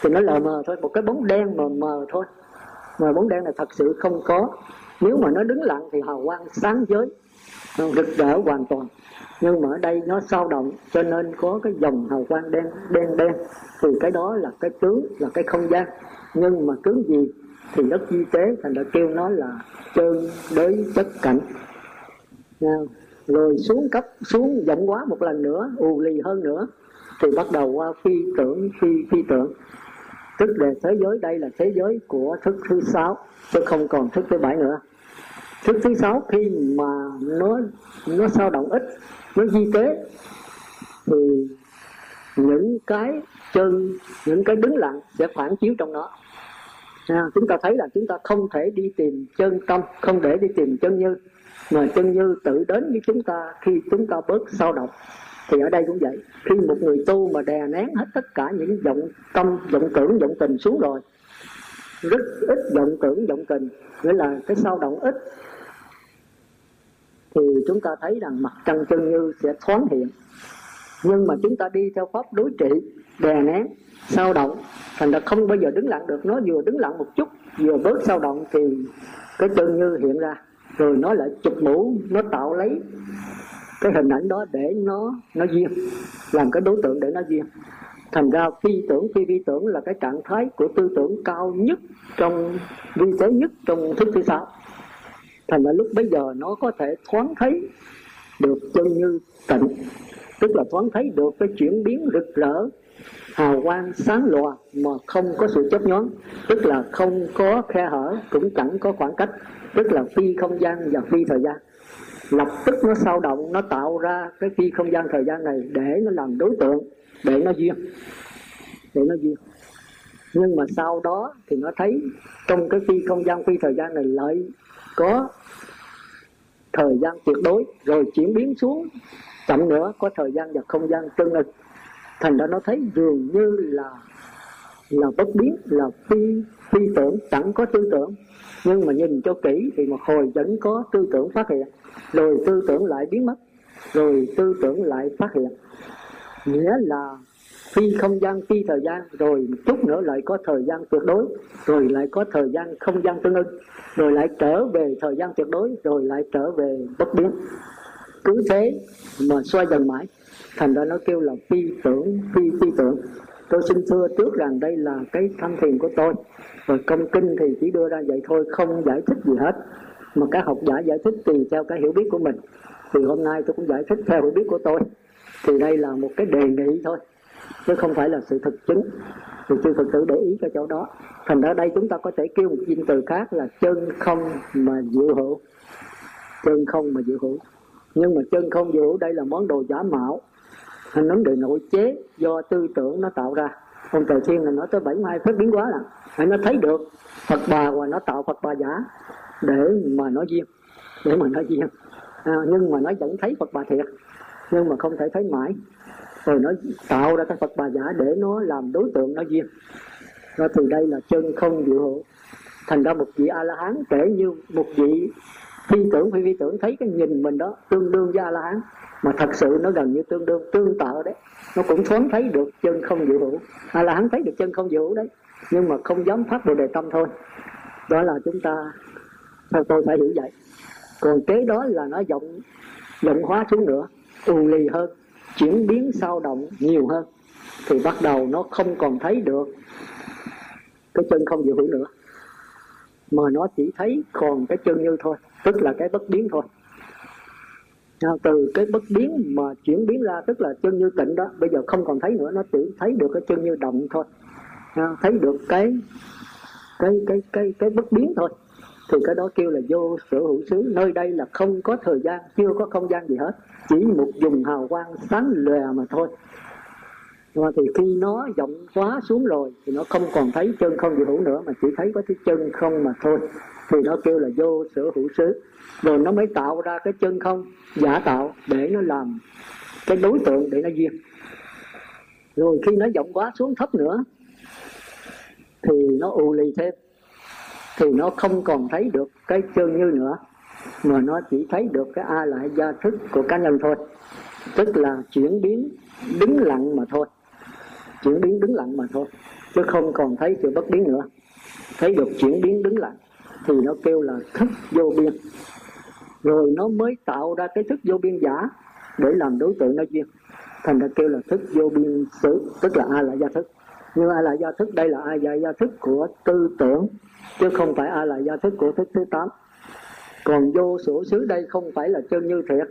thì nó lờ mờ thôi. Một cái bóng đen mờ mờ thôi. Mà bóng đen này thật sự không có nếu mà nó đứng lặng thì hào quang sáng giới rực rỡ hoàn toàn. Nhưng mà ở đây nó sao động, cho nên có cái dòng hào quang đen đen đen. Thì cái đó là cái tướng, là cái không gian. Nhưng mà tướng gì thì đất di tế, thành đã kêu nó là trơn đới chất cảnh. Rồi xuống cấp, xuống rộng quá một lần nữa, ù lì hơn nữa, thì bắt đầu qua phi tưởng, phi phi tưởng. Tức là thế giới, đây là thế giới của thức thứ sáu, chứ không còn thức thứ bảy nữa thức thứ sáu khi mà nó nó sao động ít nó di tế thì những cái chân những cái đứng lặng sẽ phản chiếu trong nó. À, chúng ta thấy là chúng ta không thể đi tìm chân tâm không để đi tìm chân như mà chân như tự đến với chúng ta khi chúng ta bớt sao động. Thì ở đây cũng vậy khi một người tu mà đè nén hết tất cả những vọng tâm vọng tưởng vọng tình xuống rồi rất ít vọng tưởng vọng tình. Nghĩa là cái sao động ít thì chúng ta thấy rằng mặt trăng chân như sẽ thoáng hiện. Nhưng mà chúng ta đi theo pháp đối trị, đè nén, sao động, thành ra không bao giờ đứng lặng được. Nó vừa đứng lặng một chút, vừa bớt sao động thì cái chân như hiện ra. Rồi nó lại chụp mũ, nó tạo lấy cái hình ảnh đó để nó nó duyên, làm cái đối tượng để nó duyên. Thành ra phi tưởng, phi vi tưởng là cái trạng thái của tư tưởng cao nhất trong, vi tế nhất trong thức thứ sáu thành ra lúc bấy giờ nó có thể thoáng thấy được chân như tịnh. Tức là thoáng thấy được cái chuyển biến rực rỡ, hào quang sáng lòa mà không có sự chấp nhoáng. Tức là không có khe hở, cũng chẳng có khoảng cách. Tức là phi không gian và phi thời gian. Lập tức nó sao động, nó tạo ra cái phi không gian thời gian này để nó làm đối tượng, để nó duyên, để nó duyên. Nhưng mà sau đó thì nó thấy trong cái phi không gian, phi thời gian này lại có thời gian tuyệt đối, rồi chuyển biến xuống. Chậm nữa, có thời gian và không gian tương ứng thành ra nó thấy dường như là là bất biến, là phi phi tưởng, chẳng có tư tưởng. Nhưng mà nhìn cho kỹ thì một hồi vẫn có tư tưởng phát hiện. Rồi tư tưởng lại biến mất, rồi tư tưởng lại phát hiện. Nghĩa là phi không gian, phi thời gian, rồi một chút nữa lại có thời gian tuyệt đối, rồi lại có thời gian không gian tương ưng, rồi lại trở về thời gian tuyệt đối, rồi lại trở về bất biến. Cứ thế mà xoay dần mãi, thành ra nó kêu là phi tưởng, phi phi tưởng. Tôi xin thưa trước rằng đây là cái tham thiền của tôi rồi công kinh thì chỉ đưa ra vậy thôi, không giải thích gì hết. Mà các học giả giải thích tùy theo cái hiểu biết của mình. Thì hôm nay tôi cũng giải thích theo hiểu biết của tôi. Thì đây là một cái đề nghị thôi chứ không phải là sự thực chứng thì chư phật tử để ý cho chỗ đó. Thành ra đây chúng ta có thể kêu một danh từ khác là chân không mà diệu hữu. Chân không mà diệu hữu. Nhưng mà chân không diệu hữu đây là món đồ giả mạo. Hành vấn đề nội chế do tư tưởng nó tạo ra. Ông trời thiên là nói tới 72 phép biến quá là phải nó thấy được Phật bà và nó tạo Phật bà giả để mà nói duyên để mà nói duyên. À, nhưng mà nó vẫn thấy Phật bà thiệt nhưng mà không thể thấy mãi rồi nó tạo ra cái Phật bà giả để nó làm đối tượng nó duyên. Nó từ đây là chân không diệu hữu thành ra một vị a la hán kể như một vị phi tưởng, phi phi tưởng thấy cái nhìn mình đó tương đương với a la hán mà thật sự nó gần như tương đương, tương tự đấy. Nó cũng thoáng thấy được chân không diệu hữu a la hán thấy được chân không diệu hữu đấy, nhưng mà không dám phát bồ đề tâm thôi. Đó là chúng ta theo tôi phải hiểu vậy. Còn kế đó là nó rộng rộng hóa xuống nữa, ù lì hơn chuyển biến sao động nhiều hơn, thì bắt đầu nó không còn thấy được cái chân không diệu hữu nữa, mà nó chỉ thấy còn cái chân như thôi, tức là cái bất biến thôi. À, từ cái bất biến mà chuyển biến ra, tức là chân như tịnh đó, bây giờ không còn thấy nữa, nó chỉ thấy được cái chân như động thôi. À, thấy được cái cái cái cái cái bất biến thôi thì cái đó kêu là vô sở hữu xứ. Nơi đây là không có thời gian, chưa có không gian gì hết. Chỉ một dùng hào quang sáng lòe mà thôi. Mà thì khi nó rộng quá xuống rồi, thì nó không còn thấy chân không gì hữu nữa, mà chỉ thấy có cái chân không mà thôi. Thì nó kêu là vô sở hữu xứ. Rồi nó mới tạo ra cái chân không, giả tạo, để nó làm cái đối tượng để nó duyên. Rồi khi nó rộng quá xuống thấp nữa, thì nó ù lì thêm thì nó không còn thấy được cái chân như nữa, mà nó chỉ thấy được cái a lại gia thức của cá nhân thôi. Tức là chuyển biến đứng lặng mà thôi. Chuyển biến đứng lặng mà thôi, chứ không còn thấy sự bất biến nữa. Thấy được chuyển biến đứng lặng, thì nó kêu là thức vô biên. Rồi nó mới tạo ra cái thức vô biên giả để làm đối tượng nó duyên. Thành ra kêu là thức vô biên xứ, tức là a lại gia thức nhưng a là gia thức đây là a là gia thức của tư tưởng, chứ không phải a là gia thức của thức thứ tám. Còn vô sổ xứ đây không phải là chân như thiệt,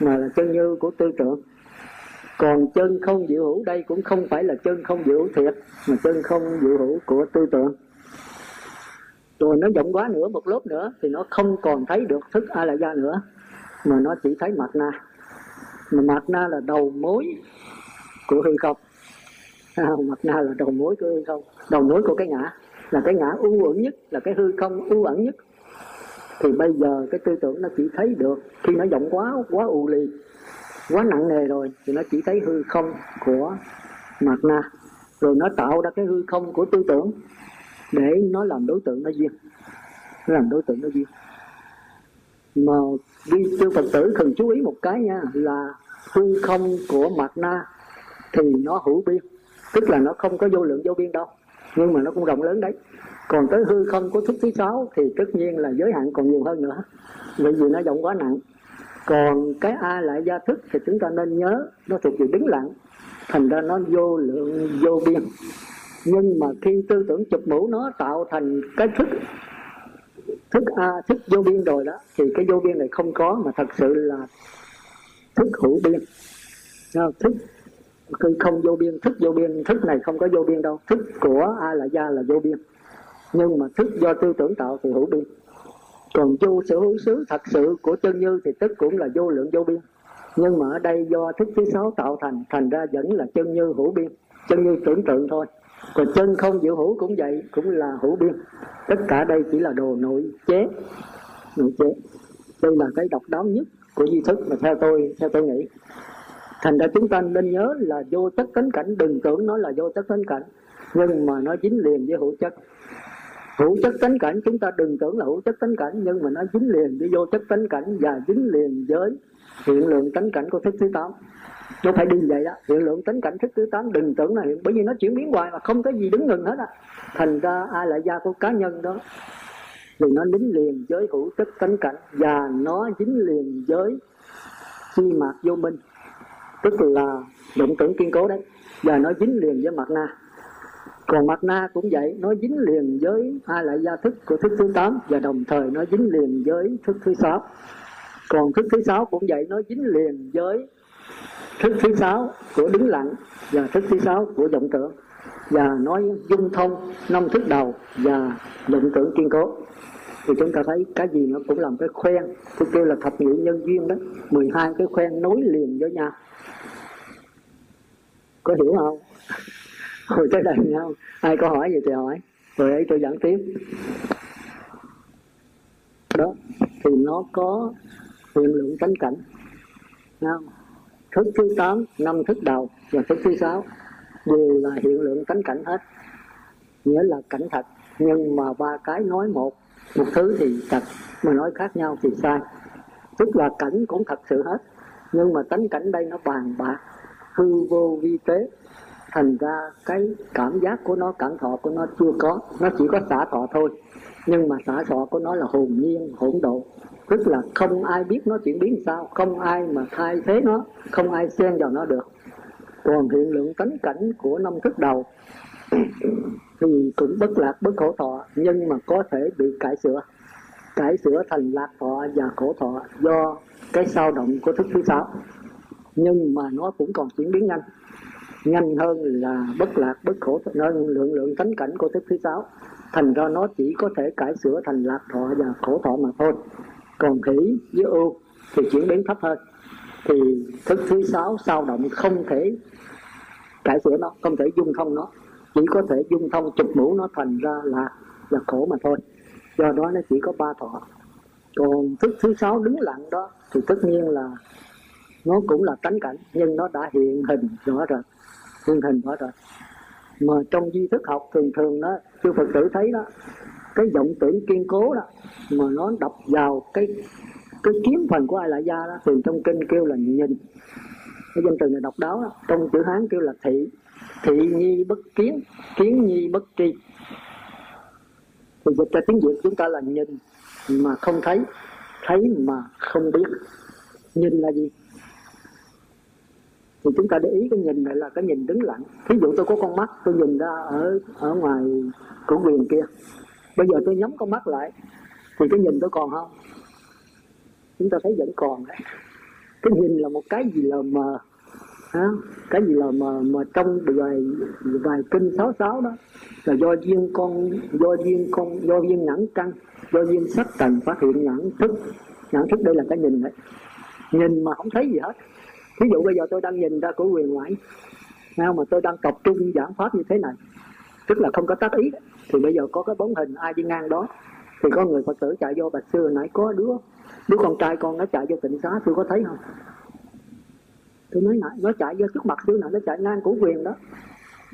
mà là chân như của tư tưởng. Còn chân không diệu hữu đây cũng không phải là chân không diệu hữu thiệt, mà chân không diệu hữu của tư tưởng. Rồi nó rộng quá nữa, một lớp nữa, thì nó không còn thấy được thức a la gia nữa, mà nó chỉ thấy mặt na. Mà mặt na là đầu mối của hư không mặt na là đầu mối của hư không. Đầu mối của cái ngã, là cái ngã u ẩn nhất, là cái hư không u ẩn nhất. Thì bây giờ cái tư tưởng nó chỉ thấy được, khi nó rộng quá quá u lì, quá nặng nề rồi, thì nó chỉ thấy hư không của mặt na. Rồi nó tạo ra cái hư không của tư tưởng để nó làm đối tượng nó duyên. Nó làm đối tượng nó duyên. Mà đi sư phật tử cần chú ý một cái nha, là hư không của mặt na thì nó hữu biên tức là nó không có vô lượng vô biên đâu, nhưng mà nó cũng rộng lớn đấy. Còn tới hư không của thức thứ sáu thì tất nhiên là giới hạn còn nhiều hơn nữa, bởi vì nó rộng quá nặng. Còn cái a lại gia thức thì chúng ta nên nhớ, nó thuộc về đứng lặng, thành ra nó vô lượng vô biên. Nhưng mà khi tư tưởng chụp mũ nó tạo thành cái thức thức a, thức vô biên rồi đó, thì cái vô biên này không có mà thật sự là thức hữu biên. Thức cứ không vô biên, thức vô biên, thức này không có vô biên đâu. Thức của a là gia là vô biên. Nhưng mà thức do tư tưởng tạo thì hữu biên. Còn vô sở hữu xứ thật sự của chân như thì tức cũng là vô lượng vô biên. Nhưng mà ở đây do thức thứ sáu tạo thành thành ra vẫn là chân như hữu biên. Chân như tưởng tượng thôi. Còn chân không diệu hữu cũng vậy, cũng là hữu biên. Tất cả đây chỉ là đồ nội chế. Nội chế. Đây là cái độc đáo nhất của di thức mà theo tôi theo tôi nghĩ thành ra chúng ta nên nhớ là vô chất tánh cảnh, đừng tưởng nó là vô chất tánh cảnh. Nhưng mà nó dính liền với hữu chất. Hữu chất tánh cảnh, chúng ta đừng tưởng là hữu chất tánh cảnh, nhưng mà nó dính liền với vô chất tánh cảnh và dính liền với hiện lượng tánh cảnh của thức thứ tám. Nó phải đi vậy đó. Hiện lượng tánh cảnh thức thứ tám đừng tưởng là hiện, bởi vì nó chuyển biến hoài mà không có gì đứng ngừng hết á. Thành ra ai là gia của cá nhân đó, thì nó dính liền với hữu chất tánh cảnh và nó dính liền với chi mạc vô minh tức là động tưởng kiên cố đấy. Và nó dính liền với mặt na. Còn mặt na cũng vậy, nó dính liền với hai lại gia thức của thức thứ tám và đồng thời nó dính liền với thức thứ sáu. Còn thức thứ sáu cũng vậy, nó dính liền với thức thứ sáu của đứng lặng và thức thứ sáu của vọng tưởng. Và nói dung thông năm thức đầu và vọng tưởng kiên cố. Thì chúng ta thấy cái gì nó cũng làm cái khoen. Tôi kêu là thập nhị nhân duyên đó. 12 cái khoen nối liền với nhau có hiểu không? Hồi tới đây nhau ai có hỏi gì thì hỏi. Rồi ấy, tôi giảng tiếp. Đó, thì nó có hiện lượng tánh cảnh. Không? thức thứ tám, năm thức đầu và thức thứ sáu đều là hiện lượng tánh cảnh hết. Nghĩa là cảnh thật. Nhưng mà ba cái nói một một thứ thì thật, mà nói khác nhau thì sai. Tức là cảnh cũng thật sự hết, nhưng mà tánh cảnh đây nó bàn bạc hư vô vi tế. Thành ra cái cảm giác của nó, cảm thọ của nó chưa có. Nó chỉ có xả thọ thôi. Nhưng mà xả thọ của nó là hồn nhiên, hỗn độ. Tức là không ai biết nó chuyển biến sao. Không ai mà thay thế nó. Không ai xen vào nó được. Còn hiện lượng tánh cảnh của năm thức đầu thì cũng bất lạc, bất khổ thọ. Nhưng mà có thể bị cải sửa. Cải sửa thành lạc thọ và khổ thọ do cái sao động của thức thứ sáu nhưng mà nó cũng còn chuyển biến nhanh. Nhanh hơn là bất lạc, bất khổ, hơn lượng lượng tánh cảnh của thức thứ sáu thành ra nó chỉ có thể cải sửa thành lạc thọ và khổ thọ mà thôi. Còn khỉ với ưu thì chuyển biến thấp hơn. Thì thức thứ sáu sao động không thể cải sửa nó, không thể dung thông nó. Chỉ có thể dung thông chụp mũ nó thành ra là là khổ mà thôi. Do đó nó chỉ có ba thọ. Còn thức thứ sáu đứng lặng đó, thì tất nhiên là nó cũng là tánh cảnh, nhưng nó đã hiện hình rõ rệt hiện hình rõ rồi. Mà trong duy thức học thường thường đó sư phật tử thấy đó, cái vọng tưởng kiên cố đó, mà nó đập vào cái cái kiếm phần của ai lại gia đó thường trong kinh kêu là nhìn. Cái danh từ này độc đáo đó. trong chữ hán kêu là thị. Thị nhi bất kiến kiến nhi bất tri. Thì dịch ra tiếng việt chúng ta là nhìn mà không thấy thấy mà không biết. Nhìn là gì? Thì chúng ta để ý cái nhìn này là cái nhìn đứng lặng. Ví dụ tôi có con mắt tôi nhìn ra ở ở ngoài cửa quyền kia. Bây giờ tôi nhắm con mắt lại thì cái nhìn tôi còn không? Chúng ta thấy vẫn còn đấy. Cái nhìn là một cái gì lờ mờ à, cái gì là mà mà trong vài vài kinh sáu sáu đó. Là do duyên con do duyên con do duyên nhãn căn do duyên sắc trần phát hiện nhãn thức. Nhãn thức đây là cái nhìn đấy. Nhìn mà không thấy gì hết ví dụ bây giờ tôi đang nhìn ra của quyền ngoại nào mà tôi đang tập trung giảng pháp như thế này, tức là không có tác ý. Thì bây giờ có cái bóng hình ai đi ngang đó, thì có người phật tử chạy vô bạch sư nãy có đứa đứa con trai con nó chạy vô tịnh xá, tôi có thấy không? Tôi nói lại nó chạy vô trước mặt sư nãy nó chạy ngang của quyền đó.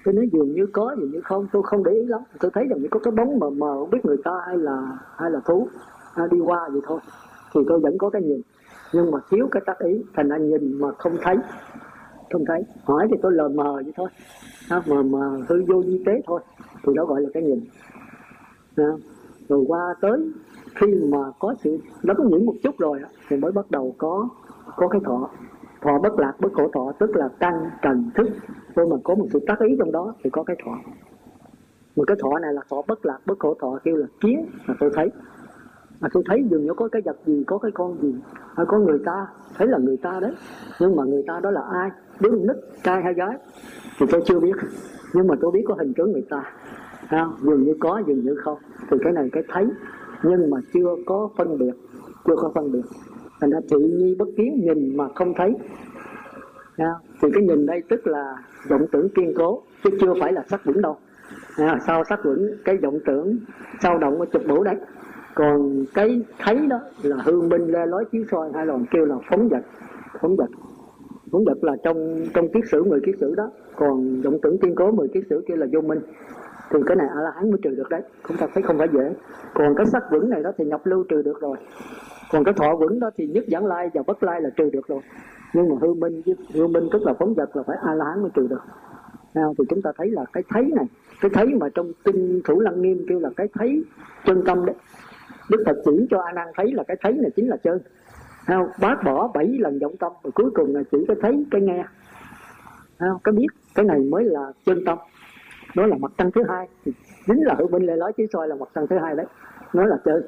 Tôi nói dường như có, dường như không, tôi không để ý lắm. Tôi thấy rằng như có cái bóng mờ mờ, không biết người ta hay là hay là thú, hay đi qua vậy thôi. Thì tôi vẫn có cái nhìn nhưng mà thiếu cái tác ý, thành anh nhìn mà không thấy. Không thấy. Hỏi thì tôi lờ mờ vậy thôi. Đó mờ mờ hư vô di tế thôi. Thì đó gọi là cái nhìn. Đó. rồi qua tới khi mà có sự nó có những một chút rồi thì mới bắt đầu có có cái thọ. Thọ bất lạc, bất khổ thọ, tức là căn, trần, thức. Tôi mà có một sự tác ý trong đó thì có cái thọ. Một cái thọ này là thọ bất lạc, bất khổ thọ kêu là kiến mà tôi thấy mà tôi thấy dường như có cái vật gì có cái con gì hay có người ta thấy là người ta đấy. Nhưng mà người ta đó là ai? Đứa nít trai hay gái? Thì tôi chưa biết. Nhưng mà tôi biết có hình tướng người ta. Ha, dường như có dường như không. Thì cái này cái thấy. Nhưng mà chưa có phân biệt chưa có phân biệt. Thành ra thị nhi bất kiến nhìn mà không thấy. À, thì cái nhìn đây tức là vọng tưởng kiên cố chứ chưa phải là sắc vững đâu. À, sau sắc vững cái vọng tưởng sao động ở chụp bổ đấy còn cái thấy đó là hư minh lê lối chiếu soi hay là kêu là phóng vật phóng vật. Phóng vật là trong trong kiết sử mười kiết sử đó. Còn vọng tưởng kiên cố mười kiết sử kia là vô minh. Thì cái này a la hán mới trừ được đấy chúng ta thấy không phải dễ. Còn cái sắc vững này đó thì nhập lưu trừ được rồi. Còn cái thọ vững đó thì nhất giảng lai và bất lai là trừ được rồi. Nhưng mà hư minh hư minh tức là phóng vật là phải a la hán mới trừ được. Nào thì chúng ta thấy là cái thấy này, cái thấy mà trong kinh thủ lăng nghiêm kêu là cái thấy chân tâm đấy đức phật chỉ cho a nan thấy là cái thấy này chính là chân không? bác bỏ bảy lần vọng tâm và cuối cùng là chỉ cái thấy cái nghe. Không? cái biết cái này mới là chân tâm. Đó là mặt trăng thứ hai. Chính là hữu binh lê nói chứ soi là mặt trăng thứ hai đấy. Nó là chơi.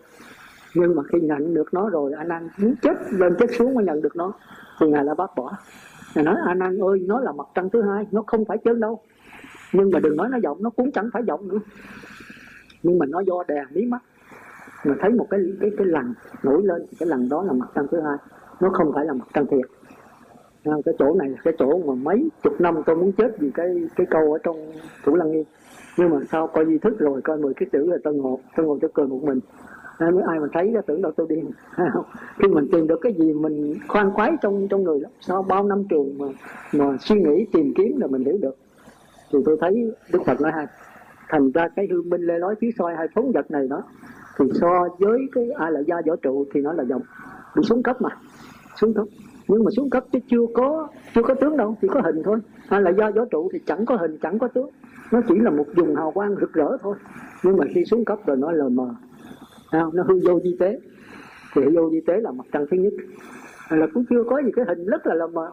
Nhưng mà khi nhận được nó rồi anh ăn chết, lên chết xuống mới nhận được nó. Thì ngài đã bác bỏ. Ngài nói anh ăn ơi, nó là mặt trăng thứ hai, nó không phải chân đâu. Nhưng mà đừng nói nó giọng nó cũng chẳng phải giọng nữa. Nhưng mà nó do đè mí mắt mà thấy một cái cái cái lần nổi lên, cái lần đó là mặt trăng thứ hai. Nó không phải là mặt trăng thiệt. Ờ, cái chỗ này là cái chỗ mà mấy chục năm tôi muốn chết vì cái cái câu ở trong thủ lăng nghiêm nhưng mà sau coi di thức rồi, coi mười cái chữ là tôi ngồi tôi ngồi tôi cười một mình. Ai mới ai mà thấy ra tưởng đâu tôi điên. Khi mình tìm được cái gì mình khoan khoái trong trong người lắm. Sau bao năm trường mà mà suy nghĩ, tìm kiếm là mình hiểu được. Thì tôi thấy đức phật nói hai thành ra cái hư minh lê nói phía soi hai phóng vật này đó thì so với cái ai là gia võ trụ thì nó là dòng bị xuống cấp mà, xuống cấp. Nhưng mà xuống cấp chứ chưa có chưa có tướng đâu, chỉ có hình thôi. Hay là do võ trụ thì chẳng có hình, chẳng có tướng. Nó chỉ là một vùng hào quang rực rỡ thôi. Nhưng mà khi xuống cấp rồi nó lờ mờ. Không? nó hư vô di tế thì hư vô di tế là mặt trăng thứ nhất. À, là cũng chưa có gì cái hình rất là lờ mờ.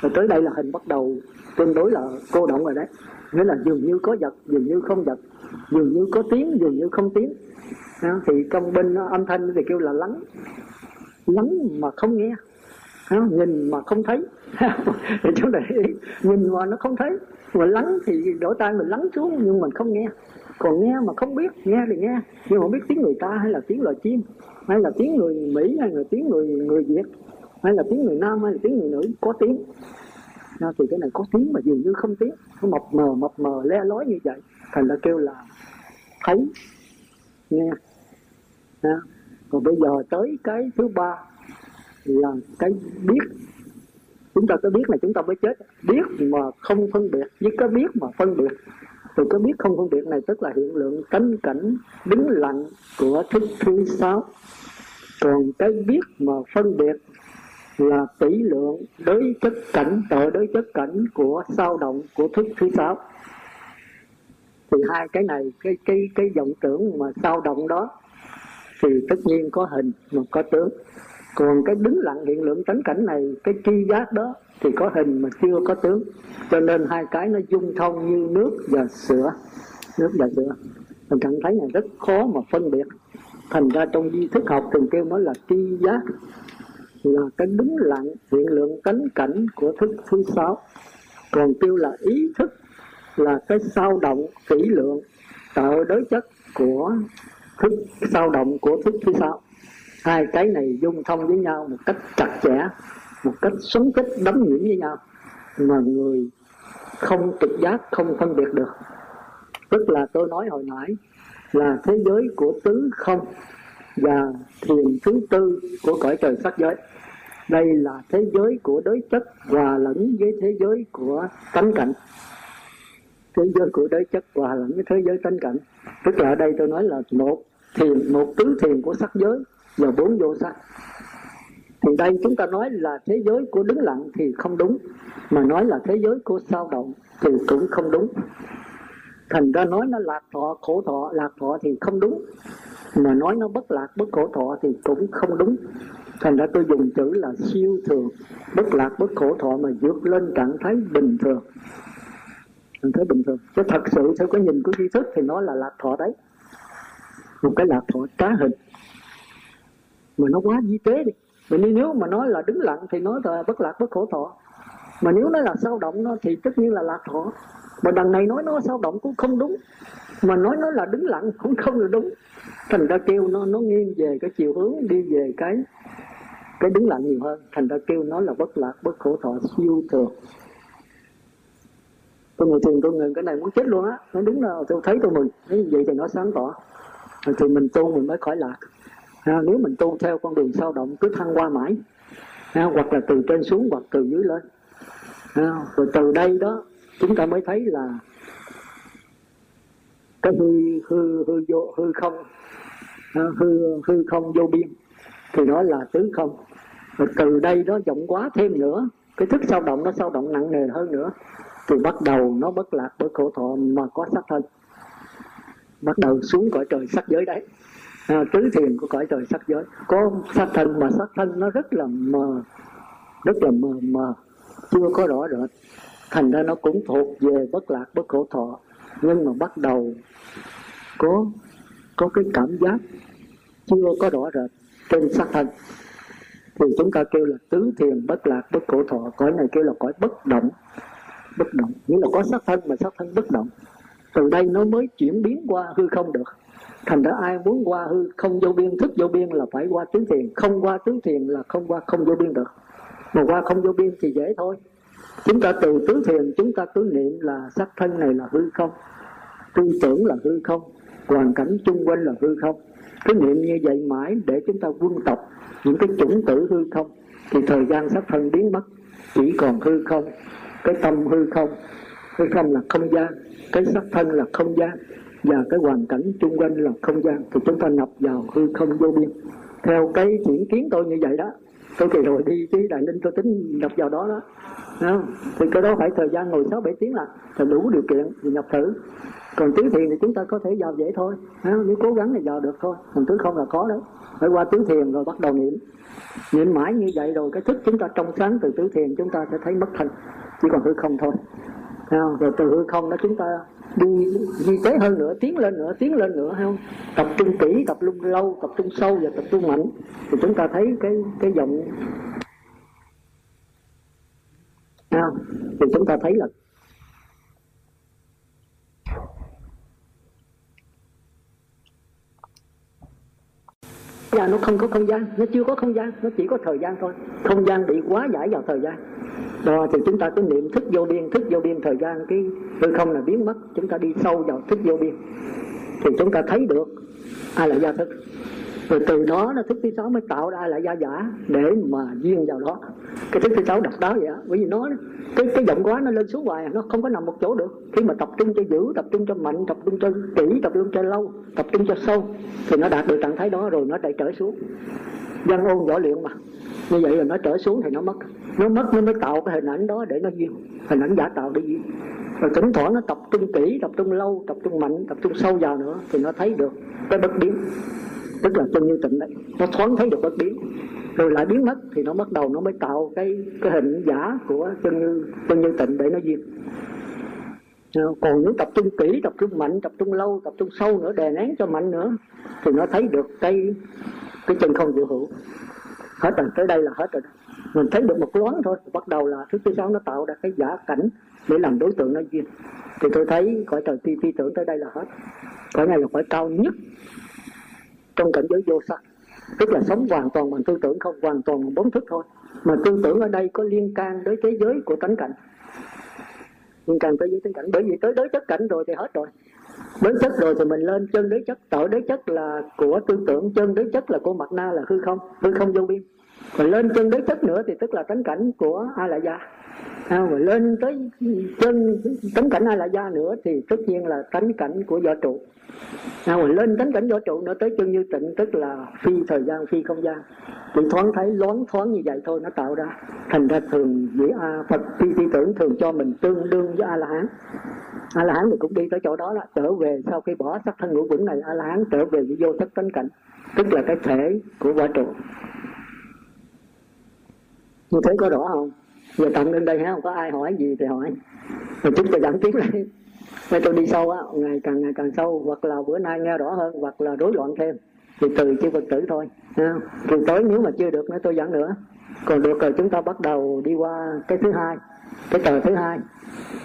Rồi tới đây là hình bắt đầu tương đối là cô động rồi đấy. Nghĩa là dường như có vật, dường như không vật, dường như có tiếng, dường như không tiếng thì trong bên ờ, âm thanh thì kêu là lắng. Lắng mà không nghe. Nhìn mà không thấy. Thì chỗ này nhìn mà nó không thấy. Mà lắng thì đổ tay mình lắng xuống nhưng mình không nghe. Còn nghe mà không biết nghe thì nghe. Nhưng mà biết tiếng người ta hay là tiếng loài chim hay là tiếng người mỹ hay là tiếng người người việt hay là tiếng người nam hay là tiếng người nữ có tiếng. Đó, thì cái này có tiếng mà dường như không tiếng. Nó mập mờ mập mờ le lói như vậy. Thành ra kêu là thấy nghe. À, còn bây giờ tới cái thứ ba là cái biết. Chúng ta có biết là chúng ta mới chết. Biết mà không phân biệt. Với cái biết mà phân biệt từ có biết không phân biệt này tức là hiện lượng tánh cảnh đứng lặng của thức thứ sáu. Còn cái biết mà phân biệt là tỷ lượng đối chất cảnh tội đối chất cảnh của sao động của thức thứ sáu thì hai cái này, cái cái cái vọng tưởng mà sao động đó thì tất nhiên có hình mà có tướng. Còn cái đứng lặng hiện lượng tánh cảnh này, cái tri giác đó thì có hình mà chưa có tướng. Cho nên hai cái nó dung thông như nước và sữa. Nước và sữa. Mình cảm thấy này rất khó mà phân biệt. Thành ra trong di thức học thường kêu nó là tri giác, là cái đứng lặng hiện lượng tánh cảnh của thức thứ sáu. Còn kêu là ý thức là cái sao động kỹ lượng tạo đối chất của thức, sao động của thức thứ sáu. Hai cái này dung thông với nhau một cách chặt chẽ, một cách sống chết đấm nhiễm với nhau mà người không trực giác, không phân biệt được. Tức là tôi nói hồi nãy là thế giới của tứ không và thiền thứ tư của cõi trời sắc giới. Đây là thế giới của đối chất hòa lẫn với thế giới của tánh cảnh thế giới của đối chất hòa lẫn với thế giới tánh cảnh. Tức là ở đây tôi nói là một thiền, một tứ thiền của sắc giới và bốn vô sắc. Thì đây chúng ta nói là thế giới của đứng lặng thì không đúng, mà nói là thế giới của sao động thì cũng không đúng. Thành ra nói nó lạc thọ, khổ thọ, lạc thọ thì không đúng, mà nói nó bất lạc, bất khổ thọ thì cũng không đúng. Thành ra tôi dùng chữ là siêu thường, bất lạc, bất khổ thọ mà vượt lên trạng thái bình thường mình thấy bình thường. Chứ thật sự theo cái nhìn của tri thức thì nó là lạc thọ đấy. Một cái lạc thọ trá hình. Mà nó quá di tế đi. Mà nếu mà nói là đứng lặng thì nói là bất lạc bất khổ thọ. Mà nếu nói là sao động nó thì tất nhiên là lạc thọ. Mà đằng này nói nó sao động cũng không đúng. Mà nói nó là đứng lặng cũng không là đúng. Thành ra kêu nó nó nghiêng về cái chiều hướng, đi về cái cái đứng lặng nhiều hơn. Thành ra kêu nó là bất lạc bất khổ thọ siêu thường tôi ngồi thiền tôi ngừng cái này muốn chết luôn á. Nó đúng là tôi thấy tôi mừng. Như vậy thì nó sáng tỏ. Thì mình tu mình mới khỏi lạc. À, nếu mình tu theo con đường sao động cứ thăng qua mãi. À, hoặc là từ trên xuống hoặc từ dưới lên. À, rồi từ đây đó chúng ta mới thấy là cái hư hư hư vô hư không. À, hư hư không vô biên. Thì đó là tứ không. Rồi từ đây đó rộng quá thêm nữa. Cái thức sao động nó sao động nặng nề hơn nữa thì bắt đầu nó bất lạc bởi khổ thọ mà có sắc thân. Bắt đầu xuống cõi trời sắc giới đấy. À, tứ thiền của cõi trời sắc giới. Có sắc thân mà sắc thân nó rất là mờ rất là mờ mờ chưa có rõ rệt. Thành ra nó cũng thuộc về bất lạc bất khổ thọ. Nhưng mà bắt đầu có có cái cảm giác chưa có rõ rệt trên sắc thân. Thì chúng ta kêu là tứ thiền bất lạc bất khổ thọ. Cõi này kêu là cõi bất động bất động. Nghĩa là có sắc thân mà sắc thân bất động. Từ đây nó mới chuyển biến qua hư không được. Thành ra ai muốn qua hư không vô biên, thức vô biên là phải qua tứ thiền. Không qua tứ thiền là không qua không vô biên được. Mà qua không vô biên thì dễ thôi. Chúng ta từ tứ thiền, chúng ta cứ niệm là sắc thân này là hư không. Tư tưởng là hư không. Hoàn cảnh chung quanh là hư không. Cứ niệm như vậy mãi để chúng ta quân tập những cái chủng tử hư không, thì thời gian sắp thân biến mất. Chỉ còn hư không cái tâm hư không hư không là không gian, cái sắc thân là không gian, và cái hoàn cảnh chung quanh là không gian. Thì chúng ta nhập vào hư không vô biên. Theo cái diễn kiến tôi như vậy đó, tôi kỳ rồi đi chứ đại linh tôi tính nhập vào đó đó. Không? thì cái đó phải thời gian ngồi sáu bảy tiếng là đủ điều kiện thì nhập thử còn tứ thiền thì chúng ta có thể vào dễ thôi. Nếu cố gắng thì vào được thôi. Còn tứ không là khó đấy. Phải qua tứ thiền rồi bắt đầu niệm. Niệm mãi như vậy rồi, cái thức chúng ta trong sáng từ tứ thiền, chúng ta sẽ thấy mất thân chỉ còn hư không thôi. Không? rồi từ hư không đó chúng ta đi di tế hơn nữa, tiến lên nữa, tiến lên nữa không? Tập trung kỹ, tập trung lâu, tập trung sâu và tập trung mạnh. Thì chúng ta thấy cái cái dòng không? thì chúng ta thấy là Dạ nó không có không gian, nó chưa có không gian, nó chỉ có thời gian thôi. Không gian bị quá giải vào thời gian. Đó thì chúng ta cứ niệm thức vô biên, thức vô biên thời gian cái hư không là biến mất, chúng ta đi sâu vào thức vô biên. Thì chúng ta thấy được ai là gia thức rồi từ đó nó thức thứ sáu mới tạo ra lại gia giả để mà duyên vào đó. Cái thức thứ sáu độc đáo vậy đó. bởi vì nó, cái cái giọng quá nó lên xuống hoài à, nó không có nằm một chỗ được. Khi mà tập trung cho giữ tập trung cho mạnh, tập trung cho kỹ, tập trung cho lâu, tập trung cho sâu, thì nó đạt được trạng thái đó rồi nó lại trở xuống. Văn ôn võ luyện mà. Như vậy là nó trở xuống thì nó mất. Nó mất, nó mới tạo cái hình ảnh đó để nó duyên, hình ảnh giả tạo để duyên. Rồi thỉnh thoảng nó tập trung kỹ, tập trung lâu, tập trung mạnh, tập trung sâu vào nữa thì nó thấy được cái bất biến tức là chân như tịnh đấy, nó thoáng thấy được bất biến. Rồi lại biến mất thì nó bắt đầu nó mới tạo cái cái hình giả của chân như chân như tịnh để nó diệt. Ờ, còn nếu tập trung kỹ, tập trung mạnh, tập trung lâu, tập trung sâu nữa, đè nén cho mạnh nữa, thì nó thấy được cái cái chân không dự hữu. Hết rồi, tới đây là hết rồi. Mình thấy được một loáng thôi, bắt đầu là thứ thứ sáu nó tạo ra cái giả cảnh để làm đối tượng nó duyên thì tôi thấy cõi trời phi phi tưởng tới đây là hết. Cõi này là cõi cao nhất trong cảnh giới vô sắc. Tức là sống hoàn toàn bằng tư tưởng, không hoàn toàn bằng bốn thức thôi. Mà tư tưởng ở đây có liên can đến thế giới của tánh cảnh. Liên can tới giới tánh cảnh. Bởi vì tới đối chất cảnh rồi thì hết rồi. Đối chất rồi thì mình lên chân đối chất. Tội đối chất là của tư tưởng, chân đối chất là của mặt na là hư không hư không vô biên. Còn lên chân đối chất nữa thì tức là tánh cảnh của a la gia à, mà lên tới chân tánh cảnh a la gia nữa thì tất nhiên là tánh cảnh của võ trụ. À, mà lên tánh cảnh võ trụ nữa tới chân như tịnh tức là phi thời gian phi không gian. Thì thoáng thấy loáng thoáng như vậy thôi nó tạo ra thành ra thường giữa a phật phi phi tưởng thường cho mình tương đương với a la hán. A la hán thì cũng đi tới chỗ đó là trở về sau khi bỏ sắc thân ngũ vững này a la hán trở về với vô thức tánh cảnh tức là cái thể của võ trụ. Như thế có rõ không? Giờ tận đến đây ha không có ai hỏi gì thì hỏi. Rồi chúng tôi dẫn tiếp lại Bây tôi đi sâu á, ngày càng ngày càng sâu. Hoặc là bữa nay nghe rõ hơn, hoặc là rối loạn thêm. Thì từ chư Phật tử thôi ha. thì tối nếu mà chưa được nữa, tôi dẫn nữa. Còn được rồi, chúng ta bắt đầu đi qua cái thứ hai, cái tờ thứ hai.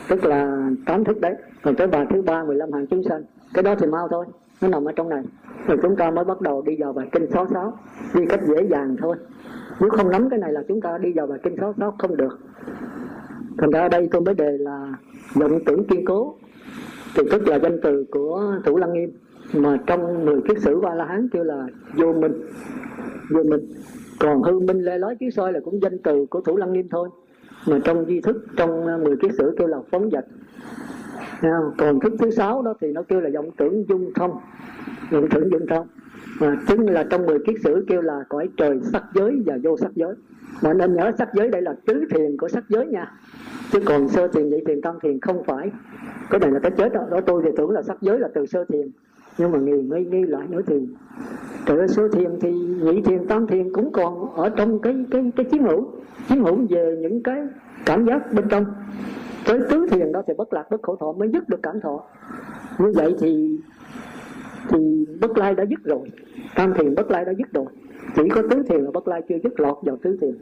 Tức là tám thức đấy còn tới bài thứ ba 15 hàng chúng sanh. Cái đó thì mau thôi, nó nằm ở trong này. Rồi chúng ta mới bắt đầu đi vào bài kinh số sáu, đi cách dễ dàng thôi. Nếu không nắm cái này là chúng ta đi vào bài kinh số sáu không được. Thành ra ở đây tôi mới đề là vọng tưởng kiên cố. Thì tức là danh từ của thủ lăng nghiêm, mà trong mười kiết sử ba la hán kêu là vô minh. Vô minh. Còn hư minh, lê lói chiếu soi là cũng danh từ của thủ lăng nghiêm thôi. Mà trong di thức, trong mười kiết sử kêu là phóng dật còn thức thứ sáu đó thì nó kêu là vọng tưởng dung thông. Vọng tưởng dung thông. Mà chính là trong mười kiết sử kêu là cõi trời sắc giới và vô sắc giới. Mà nên nhớ sắc giới đây là tứ thiền của sắc giới nha. Chứ còn sơ thiền nhị thiền tam thiền không phải. Cái này là cái chết đó, đó tôi thì tưởng là sắc giới là từ sơ thiền. Nhưng mà người mới nghi lại nữa thì trời sơ thiền thì nhị thiền tam thiền cũng còn ở trong cái cái cái chiến hữu. Chiến hữu về những cái cảm giác bên trong tới tứ thiền đó thì bất lạc bất khổ thọ mới dứt được cảm thọ. Như vậy thì thì bất lai đã dứt rồi. Tam thiền bất lai đã dứt rồi. Chỉ có tứ thiền là bất lai chưa dứt lọt vào tứ thiền.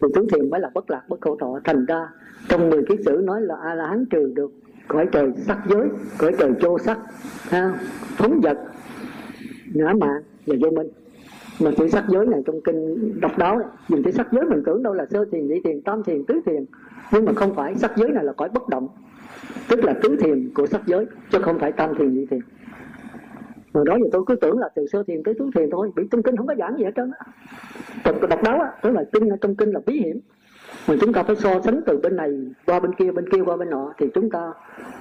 Thì tứ thiền mới là bất lạc bất khổ thọ. Thành ra trong mười kiết sử nói là a la hán trừ được cõi trời sắc giới cõi trời chô sắc ha, phóng vật ngã mạng và vô minh mà chữ sắc giới này trong kinh độc đáo đấy dùng chữ sắc giới mình tưởng đâu là sơ thiền, nhị thiền, tam thiền, tứ thiền. Nhưng mà không phải sắc giới này là cõi bất động. Tức là tứ thiền của sắc giới, chứ không phải tam thiền, nhị thiền. Mà đó giờ tôi cứ tưởng là từ sơ thiền tới tứ thiền thôi. Bị trong kinh không có giảng gì hết trơn á. Độc đáo á, tức là kinh trong kinh là bí hiểm. Mà chúng ta phải so sánh từ bên này qua bên kia bên kia qua bên nọ, thì chúng ta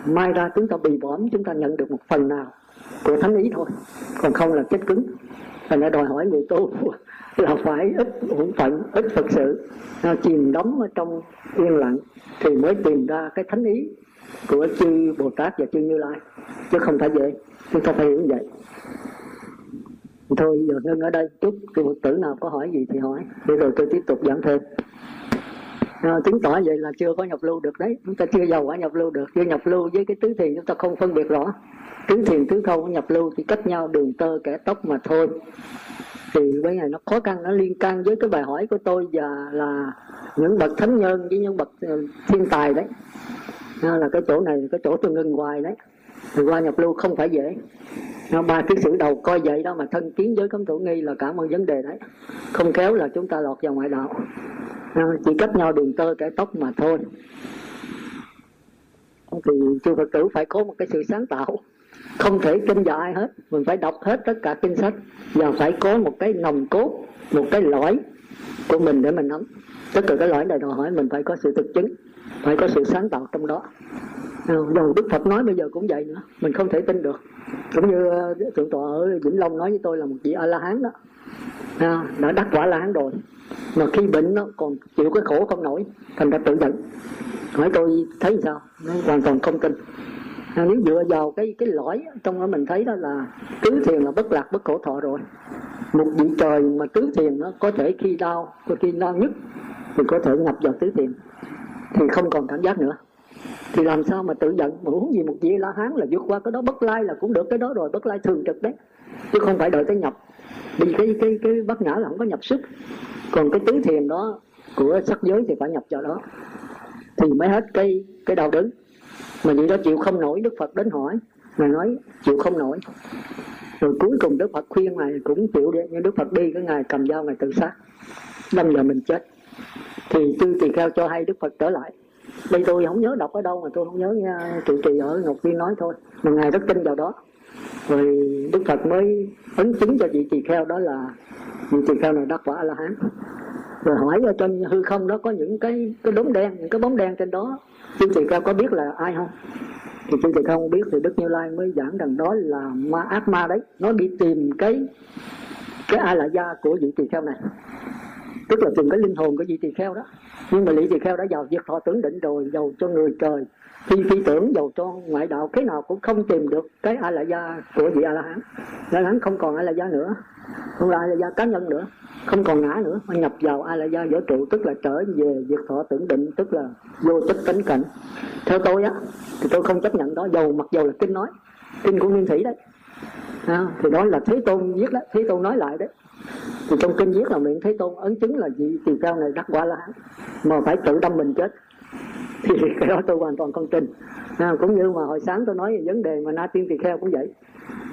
mai ra chúng ta bị bỏm chúng ta nhận được một phần nào của thánh ý thôi. Còn không là chết cứng và nó đòi hỏi người tu là phải ít hỗn phận, ít phật sự. Chìm đắm ở trong yên lặng thì mới tìm ra cái thánh ý của chư bồ tát và chư như lai. Chứ không phải vậy, chúng ta phải hiểu như vậy. Thôi, giờ ngưng ở đây chút. Cái phật tử nào có hỏi gì thì hỏi. Để rồi tôi tiếp tục giảng thêm à, chứng tỏ vậy là chưa có nhập lưu được đấy. Chúng ta chưa giàu quả nhập lưu được. Chưa nhập lưu với cái tứ thiền chúng ta không phân biệt rõ. Tứ thiền tứ không nhập lưu thì cách nhau đường tơ kẻ tóc mà thôi. Thì cái này nó khó khăn nó liên can với cái bài hỏi của tôi và là những bậc thánh nhân với những bậc ờ, thiên tài đấy. À, là cái chỗ này cái chỗ tôi ngừng hoài đấy. Thì qua nhập lưu không phải dễ ba cái sự đầu coi vậy đó mà thân kiến với cấm thủ nghi là cả một vấn đề đấy. Không kéo là chúng ta lọt vào ngoại đạo. À, chỉ cách nhau đường tơ kẻ tóc mà thôi. Thì chư Phật tử phải có một cái sự sáng tạo. Không thể kinh vào ai hết. Mình phải đọc hết tất cả kinh sách và phải có một cái nòng cốt, một cái lõi của mình để mình nắm. Tất cả cái lõi này đòi hỏi mình phải có sự thực chứng, phải có sự sáng tạo trong đó. Ừ, dầu đức phật nói bây giờ cũng vậy nữa mình không thể tin được. Cũng như ờ, thượng tọa ở vĩnh long nói với tôi là một vị a la hán đó. À, đã đắc quả la hán rồi. Mà khi bệnh nó còn chịu cái khổ không nổi thành ra tự giận. Hỏi tôi thấy sao? Nó hoàn toàn không tin. À, nếu dựa vào cái cái lõi trong đó mình thấy đó là tứ thiền là bất lạc bất khổ thọ rồi. Một vị trời mà tứ thiền nó có thể khi đau khi đau nhất thì có thể nhập vào tứ thiền. Thì không còn cảm giác nữa thì làm sao mà tự giận? Mà muốn gì một vị la hán là vượt qua cái đó, bất lai là cũng được cái đó rồi, bất lai thường trực đấy. Chứ không phải đợi tới nhập. Vì cái cái cái bất ngã là không có nhập sức. Còn cái tứ thiền đó của sắc giới thì phải nhập vào đó. Thì mới hết cái cái đau đớn. Mà vậy đó chịu không nổi, đức phật đến hỏi. Ngài nói, chịu không nổi. Rồi cuối cùng đức phật khuyên ngài cũng chịu đi. Nhưng đức phật đi, cái ngài cầm dao, ngài tự sát. Đâm giờ mình chết. Thì tư tỳ kheo cho hay đức phật trở lại đây tôi không nhớ đọc ở đâu, mà tôi không nhớ nha trụ trì ở ngọc viên nói thôi. Mà ngài rất tin vào đó. Rồi đức phật mới ấn chứng cho vị tỳ kheo đó là, vị tỳ kheo này đắc quả a la hán rồi hỏi ở trên hư không đó có những cái cái đốm đen, những cái bóng đen trên đó. Chư tỳ kheo có biết là ai không? Thì chư tỳ kheo không biết thì đức như lai mới giảng rằng đó là ma ác ma đấy. Nó đi tìm cái cái ai là gia của vị tỳ kheo này. Tức là tìm cái linh hồn của vị tỳ kheo đó nhưng mà lý tỳ kheo đã giàu việc thọ tưởng định rồi giàu cho người trời. Phi phi tưởng giàu cho ngoại đạo cái nào cũng không tìm được cái a la gia của vị a la hán a la hán không còn a la gia nữa không là a la gia cá nhân nữa không còn ngã nữa. Mà nhập vào a la gia vũ trụ tức là trở về việc thọ tưởng định tức là vô chất cánh cảnh. Theo tôi á thì tôi không chấp nhận đó. Dầu mặc dầu là kinh nói kinh của nguyên thủy đấy. À, thì đó là thế tôn viết đó thế tôn nói lại đấy thì trong kinh viết là miệng thế tôn ấn chứng là vị tỳ kheo này đắc quả là mà phải tự đâm mình chết. Thì cái đó tôi hoàn toàn không tin. À, cũng như mà hồi sáng tôi nói về vấn đề mà na tiên tỳ kheo cũng vậy.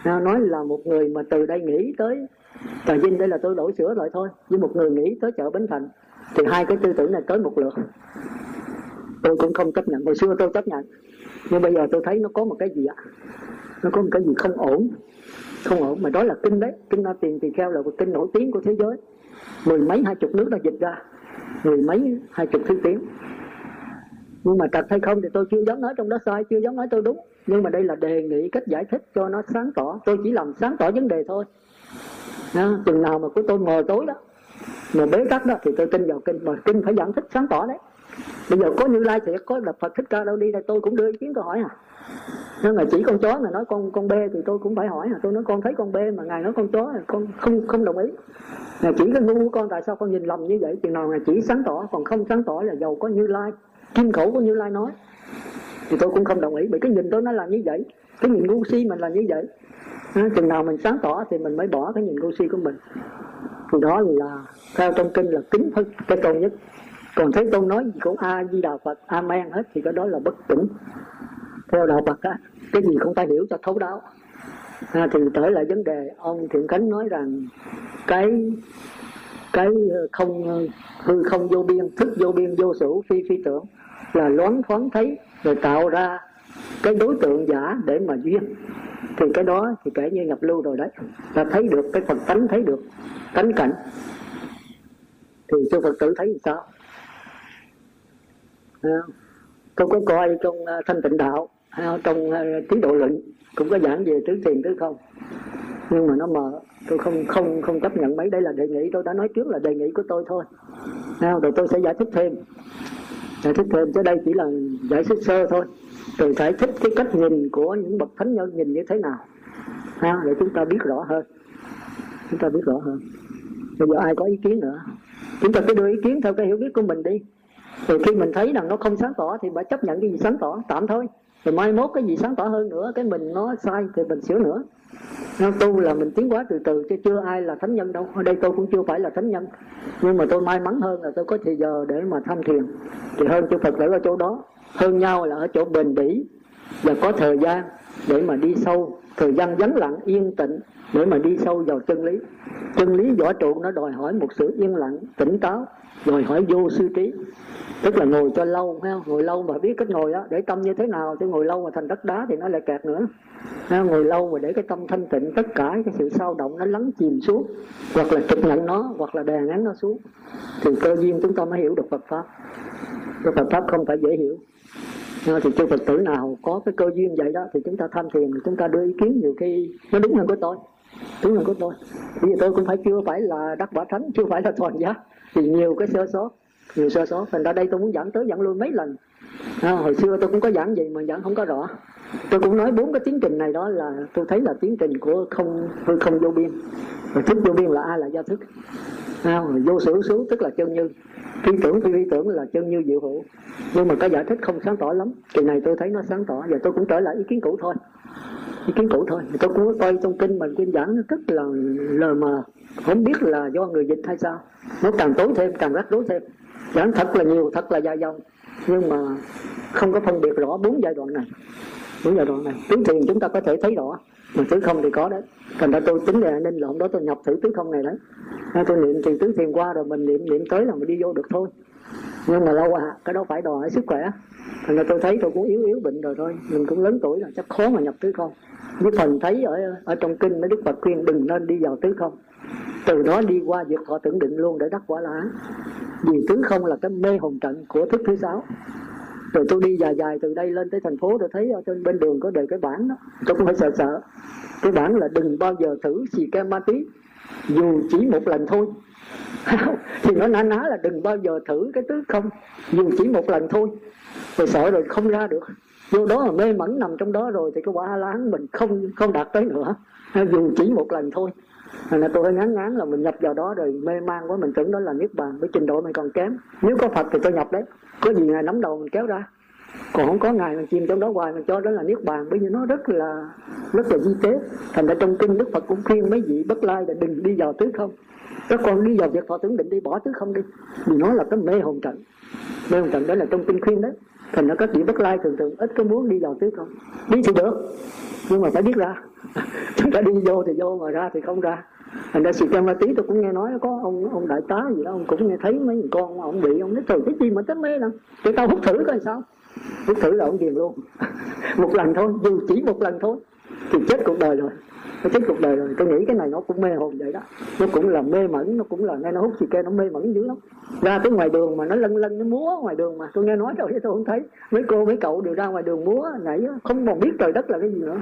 À, nói là một người mà từ đây nghĩ tới trà vinh đây là tôi đổi sửa lại thôi. Với một người nghĩ tới chợ bến thành thì hai cái tư tưởng này tới một lượt. Tôi cũng không chấp nhận. Hồi xưa tôi chấp nhận nhưng bây giờ tôi thấy nó có một cái gì ạ? Nó có một cái gì không ổn không ổn mà đó là kinh đấy. Kinh na tiền tỳ kheo là một kinh nổi tiếng của thế giới. Mười mấy hai chục nước đã dịch ra. Mười mấy hai chục thứ tiếng. Nhưng mà thật hay không thì tôi chưa dám nói trong đó sai chưa dám nói tôi đúng. Nhưng mà đây là đề nghị cách giải thích cho nó sáng tỏ. Tôi chỉ làm sáng tỏ vấn đề thôi. À, chừng nào mà của tôi ngồi tối đó mà bế tắc đó thì tôi tin vào kinh. Mà kinh phải giải thích sáng tỏ đấy. Bây giờ có như lai thiệt có đập phật thích ca đâu đi đây tôi cũng đưa ý kiến câu hỏi à nhưng mà chỉ con chó mà nói con con bê thì tôi cũng phải hỏi là tôi nói con thấy con bê mà ngài nói con chó là con không không đồng ý. Là chỉ cái ngu của con tại sao con nhìn lầm như vậy? Chừng nào là chỉ sáng tỏ còn không sáng tỏ là giàu có như lai kim khẩu của như lai nói. Thì tôi cũng không đồng ý bởi cái nhìn tôi nó là như vậy. Cái nhìn ngu si mình là như vậy. À, chừng nào mình sáng tỏ thì mình mới bỏ cái nhìn ngu si của mình. Thì đó là theo trong kinh là kính hơn cái câu nhất. Còn thấy tôi nói gì cũng a di đà phật amen hết thì cái đó là bất tỉnh theo đạo phật á cái gì không ta hiểu cho thấu đáo. À, thì trở lại vấn đề ông thiện khánh nói rằng cái cái không hư không vô biên thức vô biên vô sử phi phi tưởng là loáng thoáng thấy rồi tạo ra cái đối tượng giả để mà duyên. Thì cái đó thì kể như nhập lưu rồi đấy ta thấy được cái phật tánh thấy được tánh cảnh. Thì sư phật tử thấy sao? À, tôi có coi trong à, thanh tịnh đạo à, trong ờ, tiến độ luận cũng có giảng về tứ thiền tứ không? Nhưng mà nó mờ tôi không không không chấp nhận mấy. Đây là đề nghị tôi đã nói trước là đề nghị của tôi thôi. À, rồi tôi sẽ giải thích thêm. Giải thích thêm chứ đây chỉ là giải thích sơ thôi. Rồi giải thích cái cách nhìn của những bậc thánh nhân nhìn như thế nào. Ha, để chúng ta biết rõ hơn. Chúng ta biết rõ hơn. Bây giờ ai có ý kiến nữa? Chúng ta cứ đưa ý kiến theo cái hiểu biết của mình đi. Rồi khi mình thấy rằng nó không sáng tỏ thì phải chấp nhận cái gì sáng tỏ? Tạm thôi rồi mai mốt cái gì sáng tỏ hơn nữa, cái mình nó sai thì mình sửa nữa. Nó tu là mình tiến hóa từ từ, chứ chưa ai là thánh nhân đâu. Ở đây tôi cũng chưa phải là thánh nhân. Nhưng mà tôi may mắn hơn là tôi có thời giờ để mà tham thiền. Thì hơn chư phật ở chỗ đó. Hơn nhau là ở chỗ bền bỉ. Và có thời gian để mà đi sâu. Thời gian vắng lặng, yên tĩnh để mà đi sâu vào chân lý. Chân lý võ trụ nó đòi hỏi một sự yên lặng, tỉnh táo rồi hỏi vô sư trí tức là ngồi cho lâu ha ngồi lâu mà biết cách ngồi đó để tâm như thế nào chứ ngồi lâu mà thành đất đá thì nó lại kẹt nữa. Ha, ngồi lâu mà để cái tâm thanh tịnh tất cả cái sự sao động nó lắng chìm xuống hoặc là trực nặng nó hoặc là đè nén nó xuống thì cơ duyên chúng ta mới hiểu được Phật pháp. Cái Phật pháp không phải dễ hiểu. Thì cho Phật tử nào có cái cơ duyên vậy đó thì chúng ta tham thiền chúng ta đưa ý kiến nhiều khi nó đúng hơn của tôi đúng hơn của tôi. Bây giờ tôi cũng phải chưa phải là đắc quả thánh chưa phải là toàn giác thì nhiều cái sơ sót nhiều sơ sót. Thành ra đây tôi muốn giảng tới giảng luôn mấy lần. À, hồi xưa tôi cũng có giảng gì mà giảng không có rõ. Tôi cũng nói bốn cái tiến trình này đó là tôi thấy là tiến trình của không hư không vô biên. Và thức vô biên là ai là do thức. À, vô sử xứ tức là chân như. Phi tưởng phi vi tưởng là chân như diệu hữu. Nhưng mà cái giải thích không sáng tỏ lắm. Kỳ này tôi thấy nó sáng tỏ. Và tôi cũng trở lại ý kiến cũ thôi. Ý kiến cũ thôi. Tôi cũng coi trong kinh mình kinh giảng nó rất là lờ mờ. Không biết là do người dịch hay sao nó càng tốn thêm, càng rắc rối thêm. Giảng thật là nhiều, thật là dài dòng. Nhưng mà không có phân biệt rõ bốn giai đoạn này bốn giai đoạn này tứ thiền chúng ta có thể thấy rõ, mà tứ không thì có đấy. Thành ra tôi tính là nên lộn đó tôi nhập thử tứ không này đấy. Tôi niệm thì tứ thiền qua rồi mình niệm niệm tới là mình đi vô được thôi. Nhưng mà lâu à cái đó phải đòi hỏi sức khỏe. Thành ra tôi thấy tôi cũng yếu yếu bệnh rồi thôi. Mình cũng lớn tuổi rồi, chắc khó mà nhập tứ không. Với phần thấy ở ở trong kinh, mấy đức phật khuyên đừng nên đi vào tứ không từ đó đi qua việc họ tưởng định luôn để đắc quả là vì tướng không là cái mê hồn trận của thức thứ sáu. Rồi tôi đi dài dài từ đây lên tới thành phố tôi thấy ở trên bên đường có đề cái bản đó. Tôi cũng phải sợ sợ. Cái bản là đừng bao giờ thử xì ke ma tí, dù chỉ một lần thôi. Thì nó ná ná là đừng bao giờ thử cái tứ không. Dù chỉ một lần thôi. Rồi sợ rồi không ra được. Vô đó là mê mẩn nằm trong đó rồi thì cái quả lá mình không không đạt tới nữa. Dù chỉ một lần thôi. Thành ra tôi hơi ngán ngán là mình nhập vào đó rồi mê man quá, mình tưởng đó là niết bàn với trình độ mình còn kém. Nếu có phật thì tôi nhập đấy. Có gì ngài nắm đầu mình kéo ra. Còn không có ngài, mình chìm trong đó hoài, mình cho đó là niết bàn, bởi vì nó rất là rất là di tế. Thành ra trong kinh đức phật cũng khuyên mấy vị bất lai là đừng đi vào tứ không. Các con đi vào việc thọ tưởng định đi, bỏ tứ không đi. Vì nó là cái mê hồn trận. Mê hồn trận đó là trong kinh khuyên đấy thành ra các vị bất lai thường thường ít có muốn đi vào tứ không? Đi thì được, nhưng mà phải biết ra. Chúng ta đi vô thì vô, mà ra thì không ra. Thành ra sự trang ma tí tôi cũng nghe nói, có ông ông đại tá gì đó, ông cũng nghe thấy mấy con ông bị, ông nói, trời, cái gì mà tới mê lắm. Để tao hút thử coi sao. Hút thử là ông ghiền luôn. Một lần thôi, dù chỉ một lần thôi, thì chết cuộc đời rồi nó chết cuộc đời rồi. Tôi nghĩ cái này nó cũng mê hồn vậy đó. Nó cũng là mê mẩn, nó cũng là nghe nó hút xì ke nó mê mẩn dữ lắm. Ra tới ngoài đường mà nó lân lân, nó múa ngoài đường mà. Tôi nghe nói rồi tôi không thấy. Mấy cô, mấy cậu đều ra ngoài đường múa, nhảy không còn biết trời đất là cái gì nữa.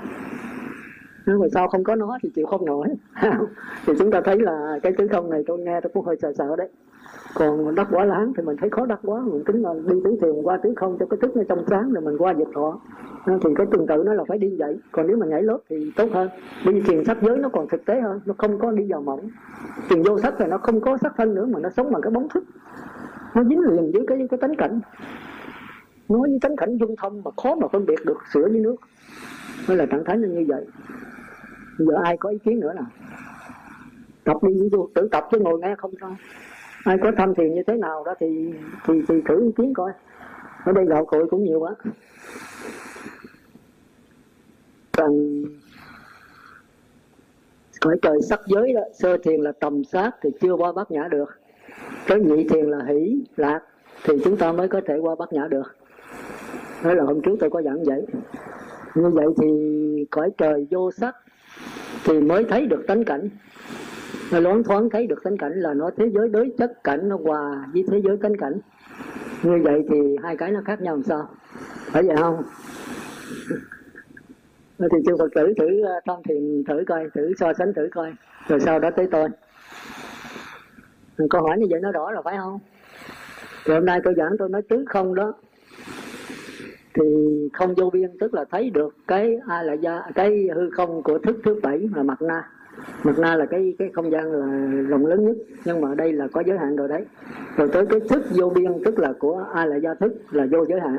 Nhưng mà sao không có nó thì chịu không nổi. Thì chúng ta thấy là cái tứ không này tôi nghe tôi cũng hơi sợ sợ đấy còn đắc quả láng thì mình thấy khó đắc quá, mình tính là đi tứ thiền qua tứ không cho cái thức nó trong sáng rồi mình qua diệt thọ ờ, thì cái tương tự nó là phải đi vậy còn nếu mà nhảy lớp thì tốt hơn. Đi thiền sắc giới nó còn thực tế hơn, nó không có đi vào mỏng thiền vô sắc thì nó không có sắc thân nữa mà nó sống bằng cái bóng thức. Nó dính liền với cái cái tánh cảnh. Nó với tánh cảnh dung thông mà khó mà phân biệt được sữa với nước. Mới là trạng thái như vậy. Giờ ai có ý kiến nữa nào tập đi, ví tự tập chứ ngồi nghe không sao ai có tham thiền như thế nào đó thì thì thì thử ý kiến coi. Ở đây gạo cội cũng nhiều quá. Còn cõi trời sắc giới đó, sơ thiền là tầm sát thì chưa qua bát nhã được. Cái nhị thiền là hỷ, lạc thì chúng ta mới có thể qua bát nhã được. Đó là hôm trước tôi có giảng vậy. Như vậy thì cõi trời vô sắc thì mới thấy được tánh cảnh nó loáng thoáng thấy được tánh cảnh là nó, thế giới đối chất cảnh nó hòa với thế giới tánh cảnh. Như vậy thì hai cái nó khác nhau làm sao? Phải vậy không? Thì chư Phật tử thử ờ, tham thiền thử coi, thử so sánh thử coi, rồi sau đó tới tôi. Câu hỏi như vậy nó rõ rồi phải không? Thì hôm nay tôi giảng, tôi nói tứ không đó. Thì không vô biên, tức là thấy được cái ai là gia cái hư không của thức thứ bảy là mặt na mặt na là cái cái không gian là rộng lớn nhất, nhưng mà đây là có giới hạn rồi đấy. Rồi tới cái thức vô biên, tức là của ai là gia thức là vô giới hạn.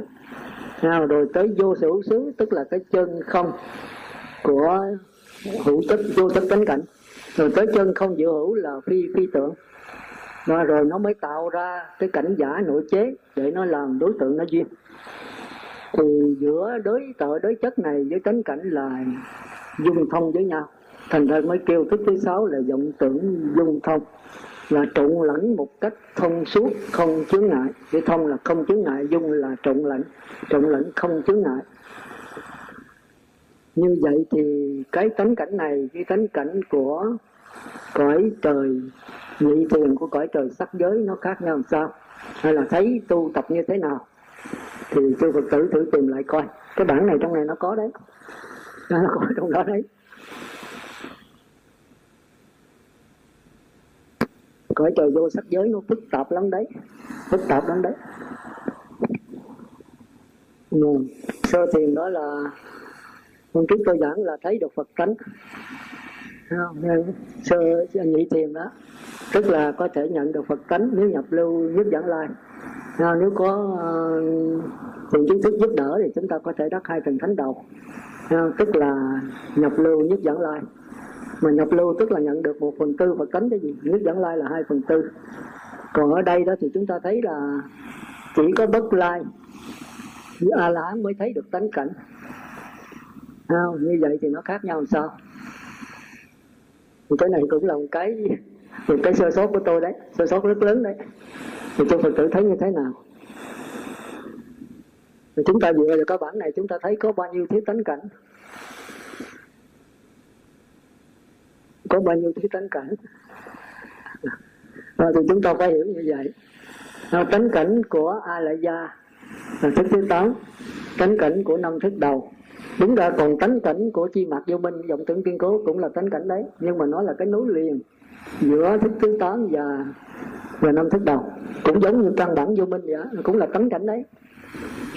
Nào, rồi tới vô sở hữu xứ, tức là cái chân không của hữu chất, vô chất tánh cảnh. Rồi tới chân không dự hữu là phi phi tưởng và rồi nó mới tạo ra cái cảnh giả nội chế để nó làm đối tượng nó duyên. Thì giữa đối tợ đối chất này với tánh cảnh là dung thông với nhau thành ra mới kêu thức thứ sáu là vọng tưởng dung thông, là trộn lẫn một cách thông suốt, không chướng ngại. Cái thông là không chướng ngại, dung là trộn lẫn trộn lẫn không chướng ngại. Như vậy thì cái tánh cảnh này, cái tánh cảnh của cõi trời, nhị thiền của cõi trời sắc giới nó khác nhau làm sao? Hay là thấy tu tập như thế nào? Thì chư phật tử thử tìm lại coi. Cái bản này trong này nó có đấy. Nó có trong đó đấy. Cõi trời vô sắc giới nó phức tạp lắm đấy. Phức tạp lắm đấy. Ừ. sơ thiền đó là hôm trước tôi giảng là thấy được phật tánh. Sơ nhị thiền đó, tức là có thể nhận được phật tánh nếu nhập lưu nhất dẫn lai. Nếu có ờ, thiền kiến thức giúp đỡ thì chúng ta có thể đắc hai thần thánh đầu. Tức là nhập lưu nhất dẫn lai mà nhập lưu tức là nhận được một phần tư và tánh cái gì? Nước dẫn lai là hai phần tư. Còn ở đây đó thì chúng ta thấy là chỉ có bất lai như a la mới thấy được tánh cảnh. Không? như vậy thì nó khác nhau làm sao? Thì cái này cũng là một cái một cái sơ sót của tôi đấy, sơ sót rất lớn đấy. Thì tôi phật tử thấy như thế nào. Thì chúng ta dựa vào cái bản này, chúng ta thấy có bao nhiêu thiếu tánh cảnh. Có bao nhiêu thứ tánh cảnh. À, thì chúng ta phải hiểu như vậy. À, tánh cảnh của a la gia là thức thứ tám tánh cảnh của năm thức đầu. Đúng ra còn tánh cảnh của chi mạc vô minh vọng tưởng kiên cố cũng là tánh cảnh đấy nhưng mà nó là cái nối liền giữa thức thứ tám và và năm thức đầu. Cũng giống như căn bản vô minh vậy cũng là tánh cảnh đấy.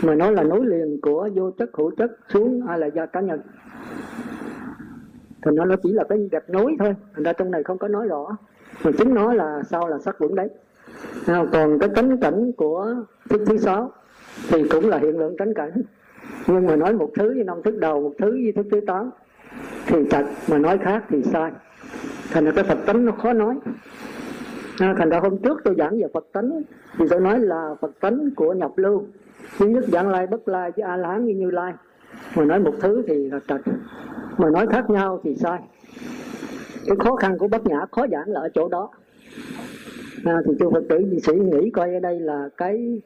Mà nó là nối liền của vô chất hữu chất xuống a la gia cá nhân thành ra nó chỉ là cái gạch nối thôi. Thành ra trong này không có nói rõ. Mà chính nó là sau là sắc vững đấy. À, còn cái tánh cảnh của thức thứ sáu thì cũng là hiện lượng tánh cảnh. Nhưng mà nói một thứ với năm thức đầu một thứ với thức thứ tám thì thật mà nói khác thì sai. Thành ra cái phật tánh nó khó nói. À, thành ra hôm trước tôi giảng về phật tánh thì tôi nói là phật tánh của nhập lưu. Thứ nhất giảng lai bất lai chứ a la hán như như lai mà nói một thứ thì là trật mà nói khác nhau thì sai. Cái khó khăn của bất nhã khó giảng là ở chỗ đó. À, thì chư phật tử suy nghĩ coi ở đây là cái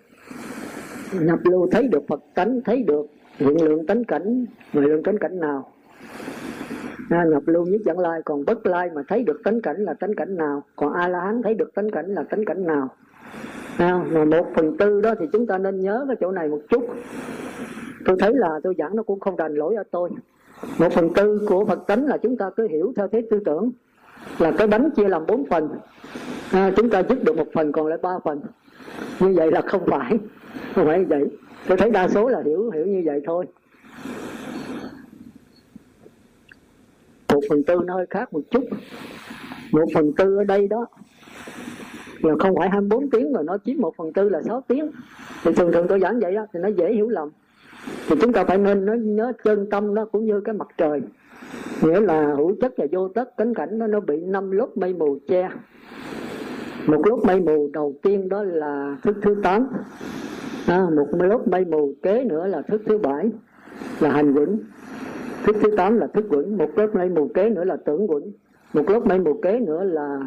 nhập lưu thấy được phật tánh thấy được hiện lượng tánh cảnh mà lượng tánh cảnh nào? À, nhập lưu nhất dẫn lai còn bất lai mà thấy được tánh cảnh là tánh cảnh nào? Còn a la hán thấy được tánh cảnh là tánh cảnh nào? À, mà một phần tư đó thì chúng ta nên nhớ cái chỗ này một chút tôi thấy là tôi giảng nó cũng không đành lỗi ở tôi. Một phần tư của phật tánh là chúng ta cứ hiểu theo thế tư tưởng là cái bánh chia làm bốn phần. À, chúng ta dứt được một phần còn lại ba phần. Như vậy là không phải không phải như vậy. Tôi thấy đa số là hiểu hiểu như vậy thôi. Một phần tư nó hơi khác một chút. Một phần tư ở đây đó là không phải 24 tiếng rồi nó chiếm một phần tư là 6 tiếng. Thì thường thường tôi giảng vậy đó thì nó dễ hiểu lầm thì chúng ta phải nên nó nhớ chân tâm nó cũng như cái mặt trời. Nghĩa là hữu chất và vô tất cánh cảnh nó nó bị năm lớp mây mù che. Một lớp mây mù đầu tiên đó là thức thứ tám. À, một lớp mây mù kế nữa là thức thứ bảy là hành vững thức thứ tám là thức vững một lớp mây mù kế nữa là tưởng vững một lớp mây mù kế nữa là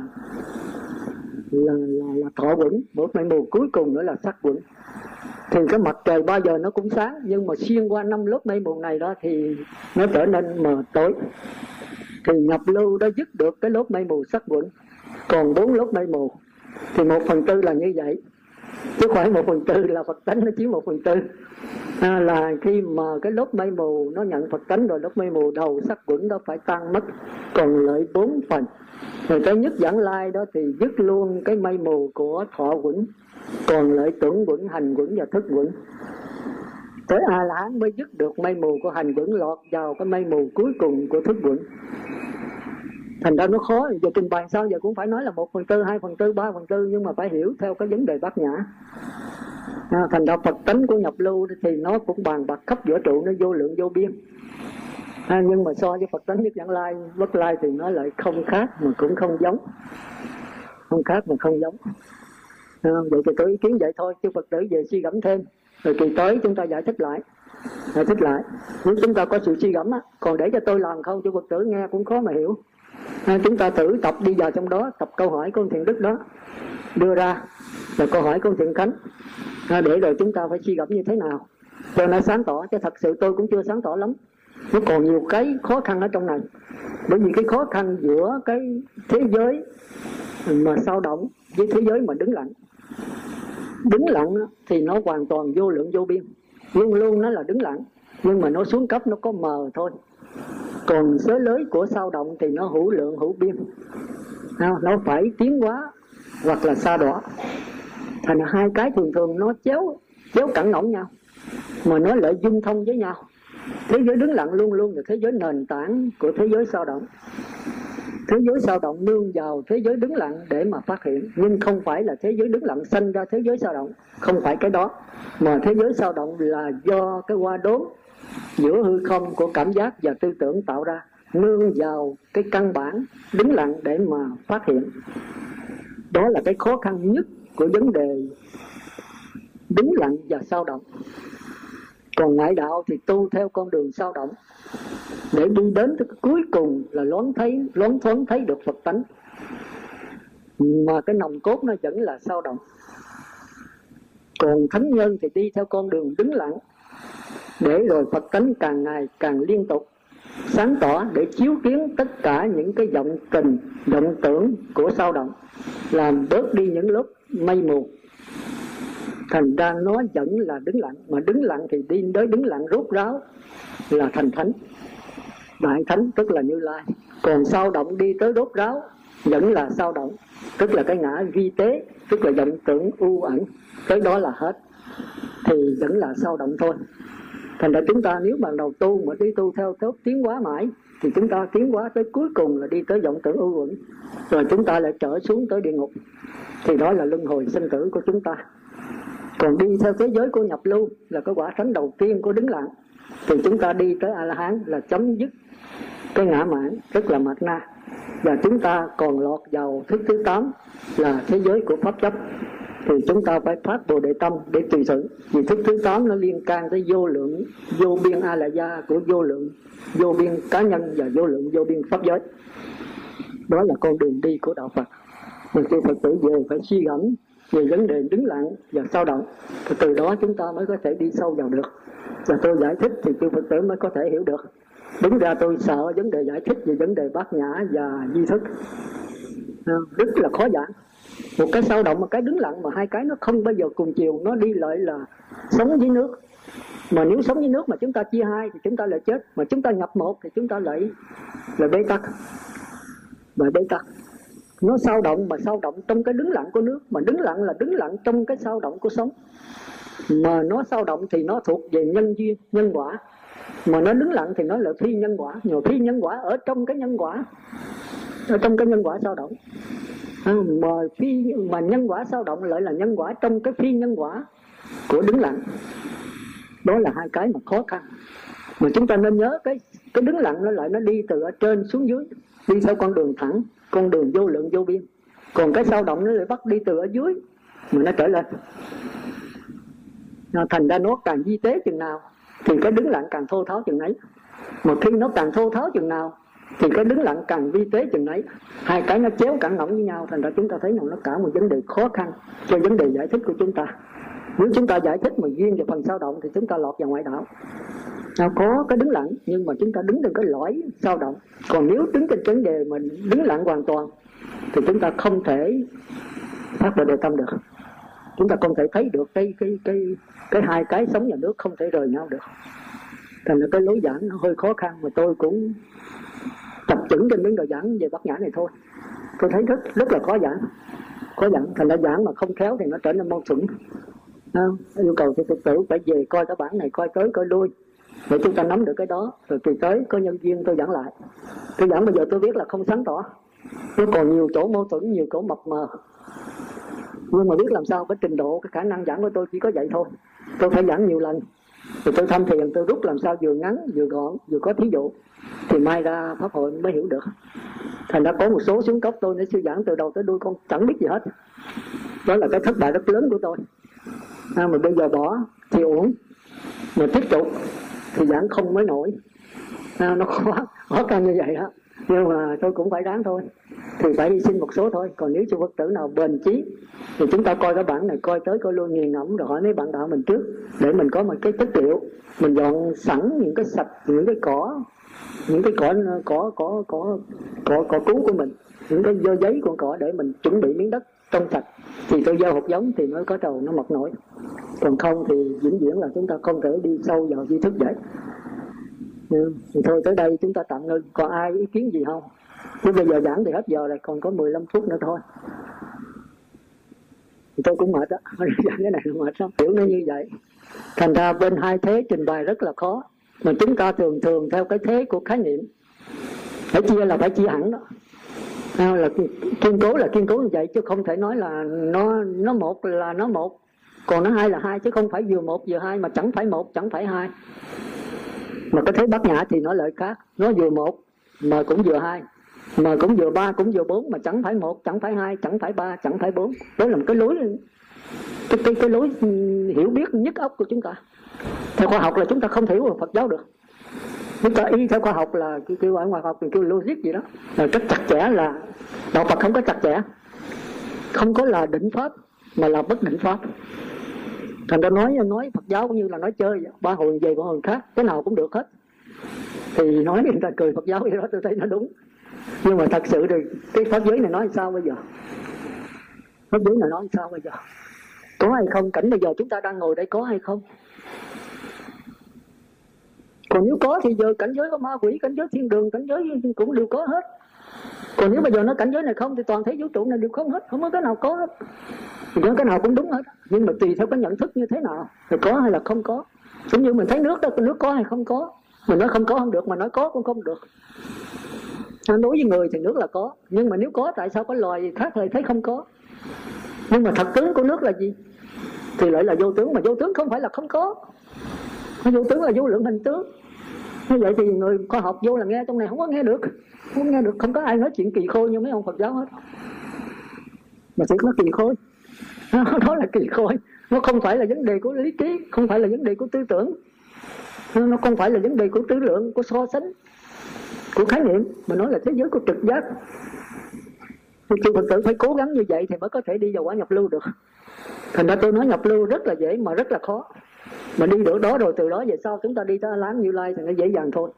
là là, là thọ vững một mây mù cuối cùng nữa là sắc vững thì cái mặt trời bao giờ nó cũng sáng nhưng mà xuyên qua năm lớp mây mù này đó thì nó trở nên mờ tối. Thì nhập lưu đã dứt được cái lớp mây mù sắc quẩn còn bốn lớp mây mù. Thì một phần tư là như vậy. Chứ không phải một phần tư là phật tánh nó chiếm một phần tư. À, là khi mà cái lớp mây mù nó nhận phật tánh rồi lớp mây mù đầu sắc quẩn đó phải tan mất còn lại bốn phần. Rồi cái nhất giảng lai đó thì dứt luôn cái mây mù của thọ quẩn còn lại tưởng quẩn hành quẩn và thức quẩn. Tới a la hán mới dứt được mây mù của hành quẩn lọt vào cái mây mù cuối cùng của thức quẩn. Thành ra nó khó. Giờ trình bày sao? Giờ cũng phải nói là một phần tư hai phần tư ba phần tư nhưng mà phải hiểu theo cái vấn đề bát nhã. À, thành ra phật tánh của nhập lưu thì nó cũng bàn bạc khắp giữa trụ nó vô lượng vô biên. À, nhưng mà so với phật tánh nhất dạng lai bất lai thì nó lại không khác mà cũng không giống. Không khác mà không giống à, vậy thì có ý kiến vậy thôi chứ phật tử về suy gẫm thêm. Rồi kỳ tới chúng ta giải thích lại giải thích lại. Nếu chúng ta có sự suy gẫm á còn để cho tôi làm không cho phật tử nghe cũng khó mà hiểu. À, chúng ta thử tập đi vào trong đó tập câu hỏi của thiện đức đó. Đưa ra là câu hỏi của thiện khánh. À, để rồi chúng ta phải suy gẫm như thế nào. Cho nó sáng tỏ chứ thật sự tôi cũng chưa sáng tỏ lắm. Nó còn nhiều cái khó khăn ở trong này. Bởi vì cái khó khăn giữa cái thế giới mà sao động với thế giới mà đứng lặng đứng lặng thì nó hoàn toàn vô lượng vô biên. Luôn luôn nó là đứng lặng, nhưng mà nó xuống cấp nó có mờ thôi. Còn giới lưới của sao động thì nó hữu lượng, hữu biên. Nó phải tiến hóa hoặc là xa đỏ thành hai cái thường thường nó chéo chéo cẳng ngỗng nhau, mà nó lại dung thông với nhau. Thế giới đứng lặng luôn luôn là thế giới nền tảng của thế giới sao động thế giới sao động nương vào, thế giới đứng lặng để mà phát hiện. Nhưng không phải là thế giới đứng lặng sanh ra thế giới sao động. Không phải cái đó. Mà thế giới sao động là do cái qua đốn giữa hư không của cảm giác và tư tưởng tạo ra. Nương vào cái căn bản đứng lặng để mà phát hiện. Đó là cái khó khăn nhất của vấn đề đứng lặng và sao động còn ngoại đạo thì tu theo con đường sao động, để đi đến cái cuối cùng là loán thấy loán thoáng thấy được phật tánh. Mà cái nòng cốt nó vẫn là sao động. Còn thánh nhân thì đi theo con đường đứng lặng, để rồi phật tánh càng ngày càng liên tục, sáng tỏ để chiếu kiến tất cả những cái vọng tình vọng tưởng của sao động, làm bớt đi những lúc mây mù thành ra nó vẫn là đứng lặng. Mà đứng lặng thì đi tới đứng lặng rốt ráo là thành thánh. Đại thánh tức là như lai. Còn sao động đi tới rốt ráo vẫn là sao động. Tức là cái ngã vi tế, tức là vọng tưởng u ẩn. Tới đó là hết. Thì vẫn là sao động thôi. Thành ra chúng ta nếu mà đầu tu mà đi tu theo tốt tiến hóa mãi, thì chúng ta tiến hóa tới cuối cùng là đi tới vọng tưởng u uẩn. Rồi chúng ta lại trở xuống tới địa ngục. Thì đó là luân hồi sinh tử của chúng ta còn đi theo thế giới của nhập lưu là cái quả thánh đầu tiên của đứng lặng thì chúng ta đi tới a la hán là chấm dứt cái ngã mạn tức là mạt na. Và chúng ta còn lọt vào thức thứ tám là thế giới của pháp chấp. Thì chúng ta phải phát bồ đề tâm để tùy sự. Vì thức thứ tám nó liên can tới vô lượng, vô biên a la gia của vô lượng, vô biên cá nhân và vô lượng, vô biên pháp giới. Đó là con đường đi của đạo phật. Mà khi phật tử về phải suy gẫm về vấn đề đứng lặng và sao động, thì từ đó chúng ta mới có thể đi sâu vào được. Và tôi giải thích thì chư phật tử mới có thể hiểu được. Đúng ra tôi sợ vấn đề giải thích về vấn đề bát nhã và di thức. À, rất là khó giảng. Một cái sao động một cái đứng lặng mà hai cái nó không bao giờ cùng chiều, nó đi lại là sống dưới nước. Mà nếu sống dưới nước mà chúng ta chia hai thì chúng ta lại chết. Mà chúng ta nhập một thì chúng ta lại là bế tắc. Và bế tắc nó sao động mà sao động trong cái đứng lặng của nước mà đứng lặng là đứng lặng trong cái sao động của sống. Mà nó sao động thì nó thuộc về nhân duyên nhân quả. Mà nó đứng lặng thì nó là phi nhân quả. Nhưng phi nhân quả ở trong cái nhân quả ở trong cái nhân quả sao động. À, mà phi mà nhân quả sao động lại là nhân quả trong cái phi nhân quả của đứng lặng. Đó là hai cái mà khó khăn. Mà chúng ta nên nhớ cái cái đứng lặng nó lại nó đi từ ở trên xuống dưới đi theo con đường thẳng, con đường vô lượng vô biên. Còn cái sao động nó lại bắt đi từ ở dưới, mà nó trở lên. Nó thành ra nó càng di tế chừng nào, thì cái đứng lặng càng thô tháo chừng ấy một khi nó càng thô tháo chừng nào, thì cái đứng lặng càng vi tế chừng ấy hai cái nó chéo cẳng ngỏng với nhau, thành ra chúng ta thấy rằng nó cả một vấn đề khó khăn cho vấn đề giải thích của chúng ta. Nếu chúng ta giải thích mà riêng về phần sao động, thì chúng ta lọt vào ngoại đạo nó có cái đứng lặng? Nhưng mà chúng ta đứng trên cái lõi sao động. Còn nếu đứng trên vấn đề mình đứng lặng hoàn toàn, thì chúng ta không thể phát bồ đề tâm được. Chúng ta không thể thấy được cái cái cái cái hai cái sống nhà nước không thể rời nhau được. Thành ra cái lối giảng nó hơi khó khăn, mà tôi cũng tập chuẩn trên những đề giảng về bát nhã này thôi. Tôi thấy rất rất là khó giảng. Khó giảng. Thành ra giảng mà không khéo thì nó trở nên mâu thuẫn. Yêu cầu thì phật tử phải về coi cái bản này, coi tới, coi lui để chúng ta nắm được cái đó. Rồi kỳ tới có nhân viên tôi giảng lại. Tôi giảng bây giờ tôi biết là không sáng tỏ. Nó còn nhiều chỗ mâu thuẫn nhiều chỗ mập mờ. Nhưng mà biết làm sao cái trình độ cái khả năng giảng của tôi chỉ có vậy thôi. Tôi phải giảng nhiều lần. Rồi tôi thăm thiền tôi rút làm sao vừa ngắn vừa gọn vừa có thí dụ. Thì mai ra pháp hội mới hiểu được. Thành ra có một số xuống cấp tôi để sư giảng từ đầu tới đuôi con chẳng biết gì hết. Đó là cái thất bại rất lớn của tôi. À, mà bây giờ bỏ thì uổng mà tiếp tục thì giảng không mới nổi. À, nó khó khó khăn như vậy đó nhưng mà tôi cũng phải đáng thôi. Thì phải đi xin một số thôi. Còn nếu cho phật tử nào bền chí thì chúng ta coi cái bản này coi tới coi luôn nghiền ngẫm rồi hỏi mấy bạn đạo mình trước để mình có một cái chất liệu. Mình dọn sẵn những cái sạch những cái cỏ những cái cỏ cỏ cỏ cỏ cỏ cỏ cứu của mình những cái dơ giấy của cỏ để mình chuẩn bị miếng đất trong sạch thì tôi gieo hột giống thì mới có trầu, nó mọc nổi. Còn không thì vĩnh viễn là chúng ta không thể đi sâu vào di thức vậy thì thôi, tới đây chúng ta tạm ngưng. Còn ai ý kiến gì không? Chứ bây giờ giảng thì hết giờ rồi, còn có 15 phút nữa thôi. Thì tôi cũng mệt á, giảng cái này mệt lắm. Hiểu nó như vậy. Thành ra bên hai thế trình bày rất là khó. Mà chúng ta thường thường theo cái thế của khái niệm. Phải chia là phải chia hẳn đó à, là kiên cố là kiên cố như vậy chứ không thể nói là nó nó một là nó một. Còn nó hai là hai chứ không phải vừa một vừa hai mà chẳng phải một chẳng phải hai. Mà có thấy bát nhã thì nó lợi khác nó vừa một mà cũng vừa hai mà cũng vừa ba cũng vừa bốn mà chẳng phải một chẳng phải hai chẳng phải ba chẳng phải bốn. Đó là một cái lối cái cái, cái lối ừ, hiểu biết nhất ốc của chúng ta. Theo khoa học là chúng ta không thể hiểu Phật giáo được chúng ta y theo khoa học là kêu, kêu ở ngoài học mình kêu logic gì đó. Là rất chặt chẽ là đạo Phật không có chặt chẽ. Không có là định pháp mà là bất định pháp. Thành ra nói nói Phật giáo cũng như là nói chơi ba hồn về ba hồn khác cái nào cũng được hết. Thì nói người ta cười Phật giáo gì đó tôi thấy nó đúng. Nhưng mà thật sự thì cái pháp giới này nói sao bây giờ? Pháp giới này nói sao bây giờ? Có hay không? Cảnh bây giờ chúng ta đang ngồi đây có hay không? Còn nếu có thì giờ cảnh giới có ma quỷ, cảnh giới thiên đường, cảnh giới cũng đều có hết. Còn nếu bây giờ nó cảnh giới này không thì toàn thế vũ trụ này đều không hết, không có cái nào có hết. Thì cái nào cũng đúng hết. Nhưng mà tùy theo cái nhận thức như thế nào thì có hay là không có. Cũng như mình thấy nước đó, nước có hay không có. Mình nói không có không được, mà nói có cũng không được. Đối với người thì nước là có, nhưng mà nếu có tại sao có loài khác thì thấy không có? Nhưng mà thật tướng của nước là gì? Thì lại là vô tướng, mà vô tướng không phải là không có. Vô tướng là vô lượng hình tướng. vậy thì người khoa học vô là nghe, trong này không có nghe được. Không nghe được, không có ai nói chuyện kỳ khôi như mấy ông phật giáo hết. Mà chỉ có kỳ khôi. Đó là kỳ khôi. Nó không phải là vấn đề của lý trí, không phải là vấn đề của tư tưởng. Nó không phải là vấn đề của tư lượng, của so sánh, của khái niệm, mà nói là thế giới của trực giác. Thì chư Phật tử phải cố gắng như vậy thì mới có thể đi vào quả nhập lưu được. Thành ra tôi nói nhập lưu rất là dễ mà rất là khó mà đi được đó rồi, từ đó về sau chúng ta đi tới láng như lai thì nó dễ dàng thôi.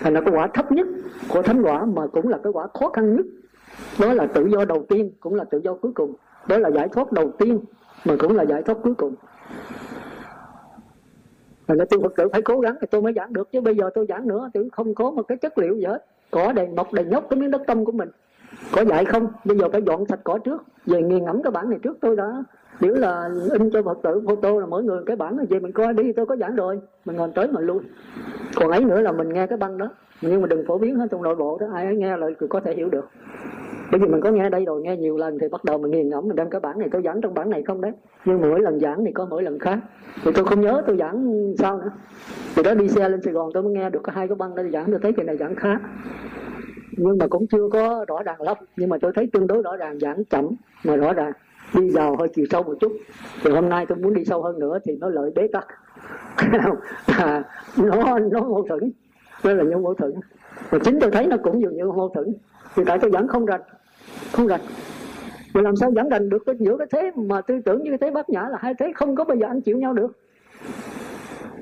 Thành là cái quả thấp nhất của thánh quả mà cũng là cái quả khó khăn nhất, đó là tự do đầu tiên, cũng là tự do cuối cùng. Đó là giải thoát đầu tiên, mà cũng là giải thoát cuối cùng. Thành ra tôi Phật tử phải cố gắng thì tôi mới giảng được, chứ bây giờ tôi giảng nữa thì không có một cái chất liệu gì hết. Cỏ đầy mọc đầy nhóc cái miếng đất tâm của mình. Có dạy không? Bây giờ phải dọn sạch cỏ trước, về nghiền ngẫm cái bản này trước. Tôi đã nếu là in cho phật tử photo là mỗi người cái bản này về mình coi đi, tôi có giảng rồi. Mình ngồi tới mà lui. Còn ấy nữa là mình nghe cái băng đó. Nhưng mà đừng phổ biến hết trong nội bộ đó, ai ấy nghe là có thể hiểu được. Bởi vì mình có nghe đây rồi, nghe nhiều lần thì bắt đầu mình nghiền ngẫm, mình đem cái bản này, tôi giảng trong bản này không đấy. Nhưng mỗi lần giảng thì có mỗi lần khác. Thì tôi không nhớ tôi giảng sao nữa. Thì đó, đi xe lên sài gòn tôi mới nghe được có hai cái băng đó giảng. Tôi thấy cái này giảng khác. Nhưng mà cũng chưa có rõ ràng lắm. Nhưng mà tôi thấy tương đối rõ ràng, giảng chậm mà rõ ràng đi vào hơi chiều sâu một chút. Thì hôm nay tôi muốn đi sâu hơn nữa thì nó lợi bế tắc. À, nó nó mâu thuẫn. Đó là những mâu thuẫn. Và chính tôi thấy nó cũng dường như mâu thuẫn. Thì tại tôi vẫn không rành. Không rành. Mà làm sao vẫn rành được cái giữa cái thế mà tư tưởng như cái thế bát nhã là hai thế không có bao giờ anh chịu nhau được.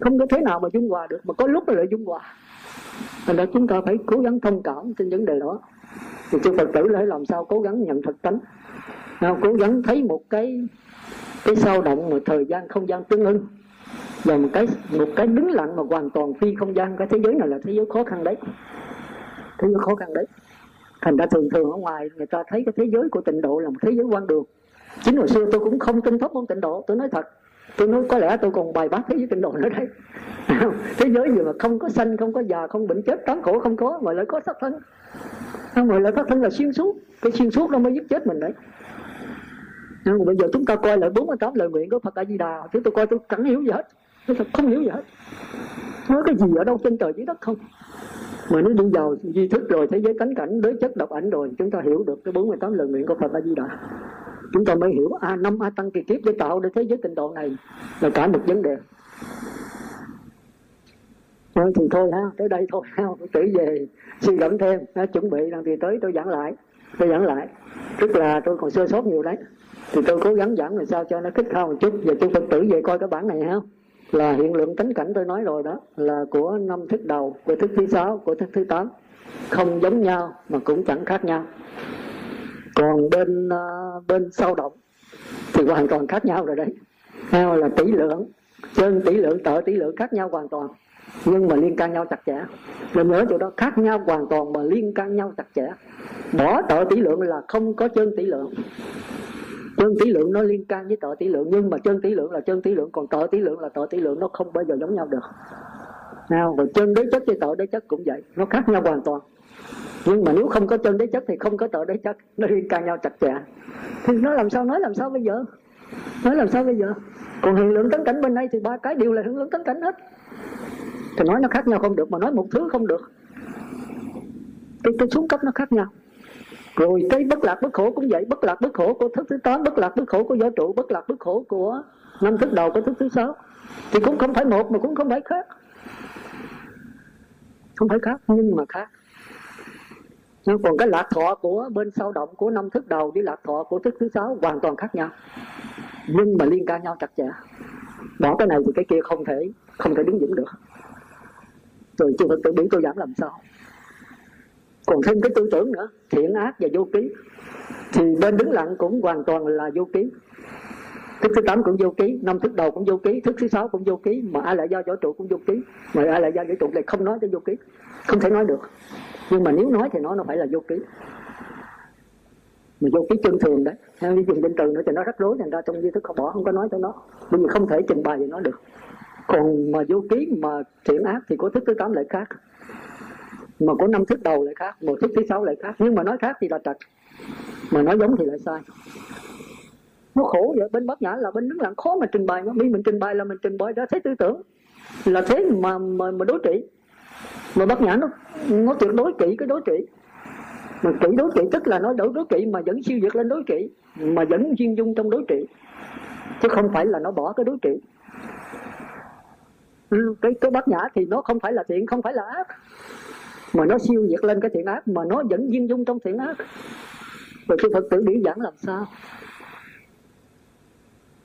Không có thế nào mà dung hòa được mà có lúc là lại dung hòa. Thành ra chúng ta phải cố gắng thông cảm trên vấn đề đó. Thì chư Phật tử lại làm sao cố gắng nhận thực tánh nào cố gắng thấy một cái cái sao động mà thời gian không gian tương ưng. Và một cái một cái đứng lặng mà hoàn toàn phi không gian. Cái thế giới này là thế giới khó khăn đấy. Thế giới khó khăn đấy. Thành ra thường thường ở ngoài người ta thấy cái thế giới của tịnh độ là một thế giới quan đường. Chính hồi xưa tôi cũng không tin pháp môn tịnh độ. Tôi nói thật. Tôi nói có lẽ tôi còn bài bác thế giới tịnh độ nữa đấy. Thế giới gì mà không có sanh, không có già, không bệnh chết tán khổ không có, mà lại có sắc thân. Không, mà lại sắc thân là xuyên suốt. Cái xuyên suốt nó mới giúp chết mình đấy nhưng bây giờ chúng ta coi lại 48 lời nguyện của Phật A Di Đà chúng tôi coi tôi chẳng hiểu gì hết. Tôi thật không hiểu gì hết. Nói cái gì ở đâu trên trời dưới đất không? Mà nó đi vào di thức rồi thế giới cánh cảnh đối chất độc ảnh rồi chúng ta hiểu được cái 48 lời nguyện của Phật A Di Đà chúng ta mới hiểu a năm a tăng kỳ kiếp để tạo được thế giới tịnh độ này là cả một vấn đề. Thôi thì thôi ha, tới đây thôi ha, tự về suy gẫm thêm, ha, chuẩn bị lần thì tới tôi giảng lại, tôi giảng lại. Tức là tôi còn sơ sót nhiều đấy, thì tôi cố gắng giảng làm sao cho nó kích khao một chút. và chú Phật tử về coi cái bản này ha, là hiện lượng tánh cảnh tôi nói rồi đó, là của năm thức đầu, của thức thứ sáu, của thức thứ tám, không giống nhau mà cũng chẳng khác nhau. Còn bên uh, bên sau động thì hoàn toàn khác nhau rồi đấy. Theo là tỷ lượng, chân tỷ lượng, tợ tỷ lượng khác nhau hoàn toàn nhưng mà liên can nhau chặt chẽ mình nhớ chỗ đó khác nhau hoàn toàn mà liên can nhau chặt chẽ bỏ tợ tỷ lượng là không có chân tỷ lượng chân tỷ lượng nó liên can với tợ tỷ lượng, nhưng mà chân tỷ lượng là chân tỷ lượng, còn tợ tỷ lượng là tợ tỷ lượng, nó không bao giờ giống nhau được. Nào, rồi chân đế chất với tợ đế chất cũng vậy, nó khác nhau hoàn toàn. Nhưng mà nếu không có chân đế chất thì không có tợ đế chất, nó liên can nhau chặt chẽ. Thì nó làm sao, nói làm sao bây giờ? Nói làm sao bây giờ? Còn hiện lượng tấn cảnh bên đây thì ba cái đều là hiện lượng tấn cảnh hết. Thì nói nó khác nhau không được, mà nói một thứ không được. Cái cái xuống cấp nó khác nhau rồi cái bất lạc bất khổ cũng vậy, bất lạc bất khổ của thức thứ tám, bất lạc bất khổ của vũ trụ bất lạc bất khổ của năm thức đầu của thức thứ sáu. Thì cũng không phải một mà cũng không phải khác. Không phải khác, nhưng mà khác. Nhưng còn cái lạc thọ của bên sau động của năm thức đầu với lạc thọ của thức thứ sáu hoàn toàn khác nhau. Nhưng mà liên can nhau chặt chẽ. Bỏ cái này thì cái kia không thể không thể đứng vững được. Rồi chư Phật tử biểu tôi giảm làm sao? Còn thêm cái tư tưởng nữa, thiện, ác và vô ký. Thì bên đứng lặng cũng hoàn toàn là vô ký. Thức thứ tám cũng vô ký, năm thức đầu cũng vô ký, thức thứ sáu cũng vô ký, mà ai lại do vũ trụ cũng vô ký, mà ai lại do vũ trụ lại không nói tới vô ký. Không thể nói được. Nhưng mà nếu nói thì nói nó phải là vô ký. Mà vô ký chân thường đấy, theo dùng định từ nữa thì nó rắc rối thành ra trong di thức không bỏ, không có nói cho nó. Bởi vì không thể trình bày thì nó được. Còn mà vô ký mà thiện, ác thì có thức thứ tám lại khác mà có năm thức đầu lại khác một thức thứ sáu lại khác. Nhưng mà nói khác thì là trật. Mà nói giống thì lại sai. Nó khổ vậy bên bát nhã là bên đứng lặng khó mà trình bày. Nó vì mình trình bày là mình trình bày ra thấy tư tưởng. Là thế mà mà, mà đối trị. Mà bát nhã nó nó tuyệt đối kỹ cái đối trị. Mà kỹ đối trị tức là nó đối đối trị mà vẫn siêu việt lên đối trị. Mà vẫn duyên dung trong đối trị. Chứ không phải là nó bỏ cái đối trị. Cái cái bát nhã thì nó không phải là thiện không phải là ác mà nó siêu diệt lên cái thiện ác, mà nó vẫn viên dung trong thiện ác. Rồi khi phật tử biểu giảng làm sao?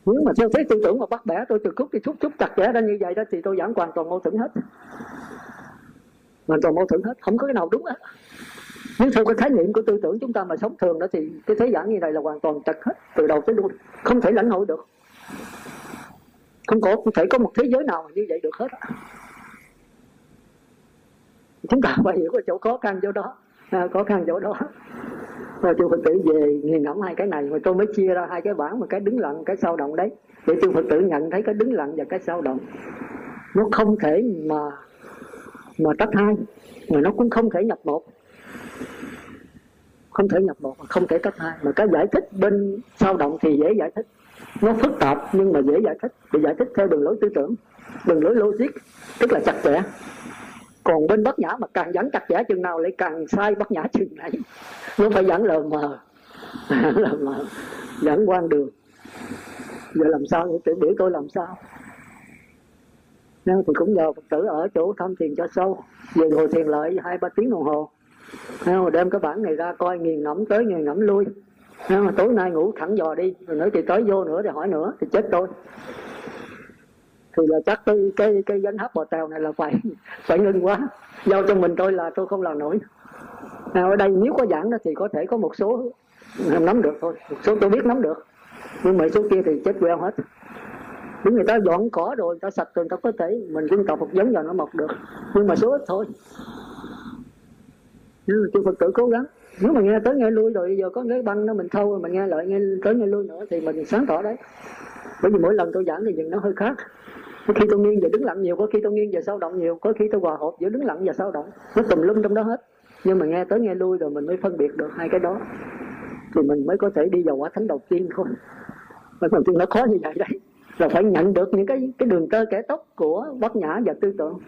Nếu mà theo thế tư tưởng mà bắt bẻ tôi, từ khúc đi thúc thúc chặt chẽ ra như vậy đó, thì tôi giảng hoàn toàn mâu thuẫn hết. Hoàn toàn mâu thuẫn hết, không có cái nào đúng hết. Nếu theo cái khái niệm của tư tưởng chúng ta mà sống thường đó, thì cái thế giảng như này là hoàn toàn chặt hết, từ đầu tới đuôi, không thể lãnh hội được. Không có, không thể có một thế giới nào mà như vậy được hết chúng ta phải hiểu cái chỗ khó khăn chỗ đó. À, khó khăn chỗ đó. Rồi chư Phật tử về nghiền ngẫm hai cái này mà tôi mới chia ra hai cái bản một cái đứng lặng cái sao động đấy. Để chư Phật tử nhận thấy cái đứng lặng và cái sao động. Nó không thể mà mà tách hai mà nó cũng không thể nhập một. Không thể nhập một không thể tách hai. Mà cái giải thích bên sao động thì dễ giải thích. Nó phức tạp nhưng mà dễ giải thích. Để giải thích theo đường lối tư tưởng đường lối logic tức là chặt chẽ còn bên bất nhã mà càng dẫn chặt chẽ chừng nào lại càng sai bất nhã chừng này. Nó phải dẫn lờ mờ. Lờ mờ. Dẫn quan đường. Giờ làm sao? Để biểu tôi làm sao? Nên thì cũng nhờ phật tử ở chỗ thăm thiền cho sâu về ngồi thiền lợi hai ba tiếng đồng hồ. Nên đem cái bản này ra coi, nghiền ngẫm tới nghiền ngẫm lui. Nhưng mà tối nay ngủ thẳng dò đi, rồi nữa thì tới vô nữa thì hỏi nữa, thì chết tôi thì là chắc cái cái cái gánh hấp bò tèo này là phải phải ngưng quá. Giao cho mình tôi là tôi không làm nổi. À, ở đây nếu có giảng đó thì có thể có một số nắm được thôi. Một số tôi biết nắm được. Nhưng mà số kia thì chết queo hết. Những người ta dọn cỏ rồi người ta sạch rồi người ta có thể mình dân tộc một giống vào nó mọc được. Nhưng mà số ít thôi. Ừ, Nhưng mà phật tử cố gắng. Nếu mà nghe tới nghe lui rồi giờ có cái băng nó mình thâu rồi mình nghe lại nghe tới nghe lui nữa thì mình sáng tỏ đấy. Bởi vì mỗi lần tôi giảng thì nhìn nó hơi khác có khi tôi nghiêng về đứng lặng nhiều, có khi tôi nghiêng về sao động nhiều, có khi tôi hòa hợp giữa đứng lặng và sao động. Nó tùm lum trong đó hết. Nhưng mà nghe tới nghe lui rồi mình mới phân biệt được hai cái đó. Thì mình mới có thể đi vào quả thánh đầu tiên thôi. Mà đầu tiên nó khó như vậy đấy. Là phải nhận được những cái cái đường tơ kẻ tóc của bát nhã và tư tưởng.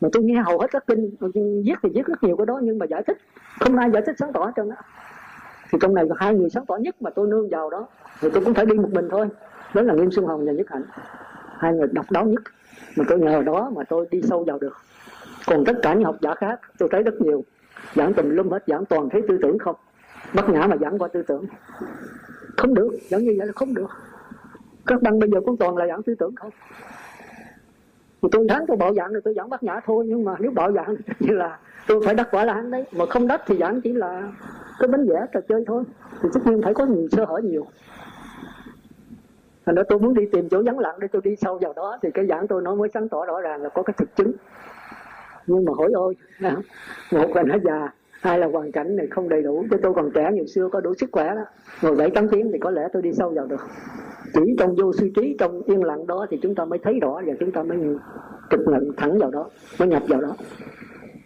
Mà tôi nghe hầu hết các kinh, viết thì viết rất nhiều cái đó, nhưng mà giải thích, không ai giải thích sáng tỏ cho nó thì trong này có hai người sáng tỏ nhất mà tôi nương vào đó. Thì tôi cũng phải đi một mình thôi. Đó là nghiêm xuân hồng và nhất hạnh. Hai người độc đáo nhất. Mà tôi nhờ đó mà tôi đi sâu vào được. Còn tất cả những học giả khác, tôi thấy rất nhiều. Giảng tùm lum hết, giảng toàn thấy tư tưởng không? Bất nhã mà giảng qua tư tưởng. Không được giảng như vậy là không được. Các băng bây giờ cũng toàn là giảng tư tưởng không? Thì tôi thắng, tôi bảo giảng thì tôi giảng bát nhã thôi. Nhưng mà nếu bảo giảng thì như là tôi phải đắc quả là hắn đấy. Mà không đắc thì giảng chỉ là cái bánh vẽ trò chơi thôi. Thì tất nhiên phải có nhiều sơ hở nhiều. Thành ra tôi muốn đi tìm chỗ vắng lặng để tôi đi sâu vào đó. Thì cái giảng tôi nó mới sáng tỏ rõ ràng là có cái thực chứng. Nhưng mà hỏi ôi một là nó già, hai là hoàn cảnh này không đầy đủ. Cho tôi còn trẻ nhiều xưa có đủ sức khỏe đó. Ngồi bảy tám tiếng thì có lẽ tôi đi sâu vào được. Chỉ trong vô suy trí, trong yên lặng đó thì chúng ta mới thấy rõ và chúng ta mới trực nhận thẳng vào đó, mới nhập vào đó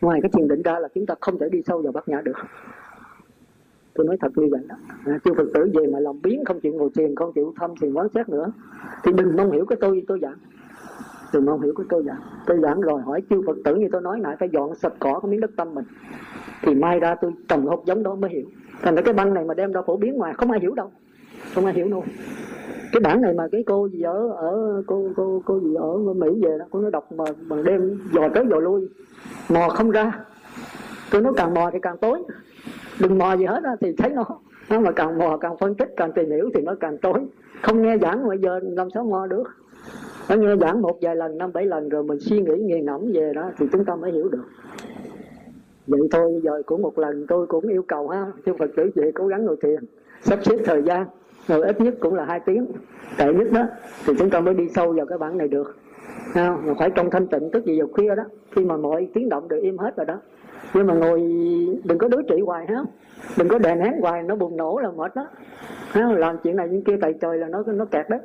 ngoài cái thiền định ra là chúng ta không thể đi sâu vào bát nhã được. Tôi nói thật như vậy đó. À, chư phật tử về mà lòng biến không chịu ngồi thiền không chịu thăm thiền quán xét nữa thì đừng mong hiểu cái tôi tôi giảng. Đừng mong hiểu cái tôi giảng. Tôi giảng rồi hỏi chư phật tử như tôi nói lại phải dọn sạch cỏ cái miếng đất tâm mình. Thì mai ra tôi trồng hột giống đó mới hiểu. Thành ra cái băng này mà đem ra phổ biến ngoài không ai hiểu đâu. Không ai hiểu đâu cái bản này mà cái cô gì ở ở, cô cô cô gì ở mỹ về đó, cô nó đọc mà mà đêm dò tới dò lui. Mò không ra. Tôi nói càng mò thì càng tối. Đừng mò gì hết á, thì thấy nó. Nó mà càng mò, càng phân tích, càng tìm hiểu thì nó càng tối. Không nghe giảng bây giờ làm sao mò được? Nó nghe giảng một vài lần, năm bảy lần rồi mình suy nghĩ, nghiền ngẫm về đó thì chúng ta mới hiểu được. Vậy thôi, giờ cũng một lần, tôi cũng yêu cầu ha. Chư phật tử về cố gắng ngồi thiền, sắp xếp thời gian ngồi ít nhất cũng là hai tiếng. Tệ nhất đó, thì chúng ta mới đi sâu vào cái bản này được. Không? phải trong thanh tịnh, tức gì vào khuya đó. Khi mà mọi tiếng động đều im hết rồi đó. Nhưng mà ngồi, đừng có đối trị hoài ha đừng có đè nén hoài, nó bùng nổ là mệt đó. Ha? làm chuyện này những kia tại trời là nó nó kẹt đấy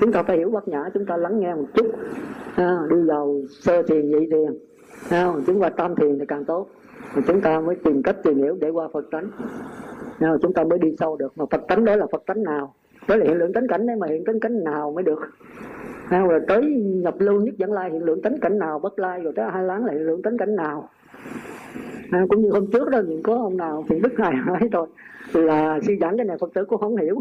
chúng ta phải hiểu bát nhã, chúng ta lắng nghe một chút. Ha? đi vào sơ thiền, nhị thiền. Ha? chúng qua tam thiền thì càng tốt. Chúng ta mới tìm cách tìm hiểu để qua phật tánh nào chúng ta mới đi sâu được. Mà phật tánh đó là phật tánh nào? Đó là hiện lượng tánh cảnh đấy mà hiện tánh cảnh nào mới được? Nào rồi tới nhập lưu nhất dẫn lai hiện lượng tánh cảnh nào bất lai rồi tới hai láng là hiện lượng tánh cảnh nào? À, cũng như hôm trước đó thì có ông nào thì đức ngài nói rồi là suy giảng cái này phật tử cũng không hiểu.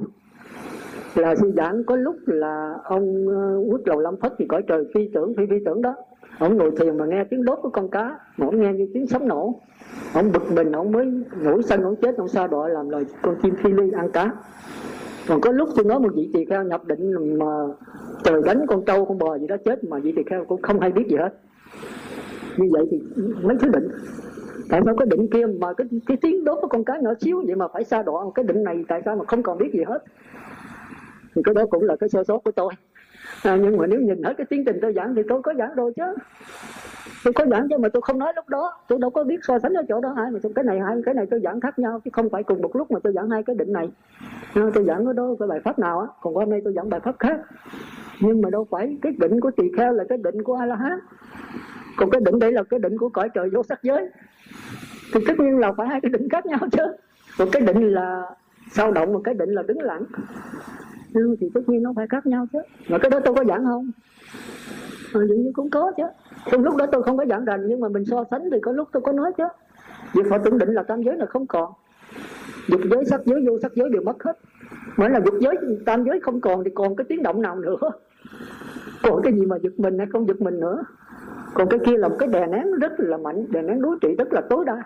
Là suy giảng có lúc là ông ờ, quốc lầu lâm phất thì cõi trời phi tưởng phi phi tưởng đó ông ngồi thiền mà nghe tiếng đốt của con cá, mà ông nghe như tiếng sấm nổ. Ông bực mình, ông mới nổi sân, ông chết, ông sa đọa làm lời con chim phi ly ăn cá. Còn có lúc tôi nói một vị tỳ kheo nhập định mà trời đánh con trâu con bò gì đó chết, mà vị tỳ kheo cũng không hay biết gì hết. Như vậy thì mấy thứ định. Tại sao cái định kia mà cái cái tiếng đốt của con cá nhỏ xíu vậy mà phải xa đọa? Cái định này tại sao mà không còn biết gì hết? Thì cái đó cũng là cái sơ sót của tôi. à, nhưng mà nếu nhìn hết cái tiến trình tôi giảng thì tôi có giảng rồi chứ. Tôi có giảng chứ mà tôi không nói lúc đó. Tôi đâu có biết so sánh ở chỗ đó hai mà cái này hai cái này tôi giảng khác nhau chứ không phải cùng một lúc mà tôi giảng hai cái định này. À, tôi giảng ở đó cái bài pháp nào á? Còn hôm nay tôi giảng bài pháp khác. Nhưng mà đâu phải cái định của tỳ kheo là cái định của a la hán còn cái định đây là cái định của cõi trời vô sắc giới. Thì tất nhiên là phải hai cái định khác nhau chứ. Một cái định là sao động một cái định là đứng lặng ừ, thì tất nhiên nó phải khác nhau chứ. Mà cái đó tôi có giảng không? À, dường như cũng có chứ. Trong lúc đó tôi không có giảng rành nhưng mà mình so sánh thì có lúc tôi có nói chứ. Việc họ tưởng định là tam giới là không còn. Dục giới sắc giới vô sắc giới đều mất hết. Mới là dục giới tam giới không còn thì còn cái tiếng động nào nữa? Còn cái gì mà giật mình hay không giật mình nữa? Còn cái kia là một cái đè nén rất là mạnh đè nén đối trị rất là tối đa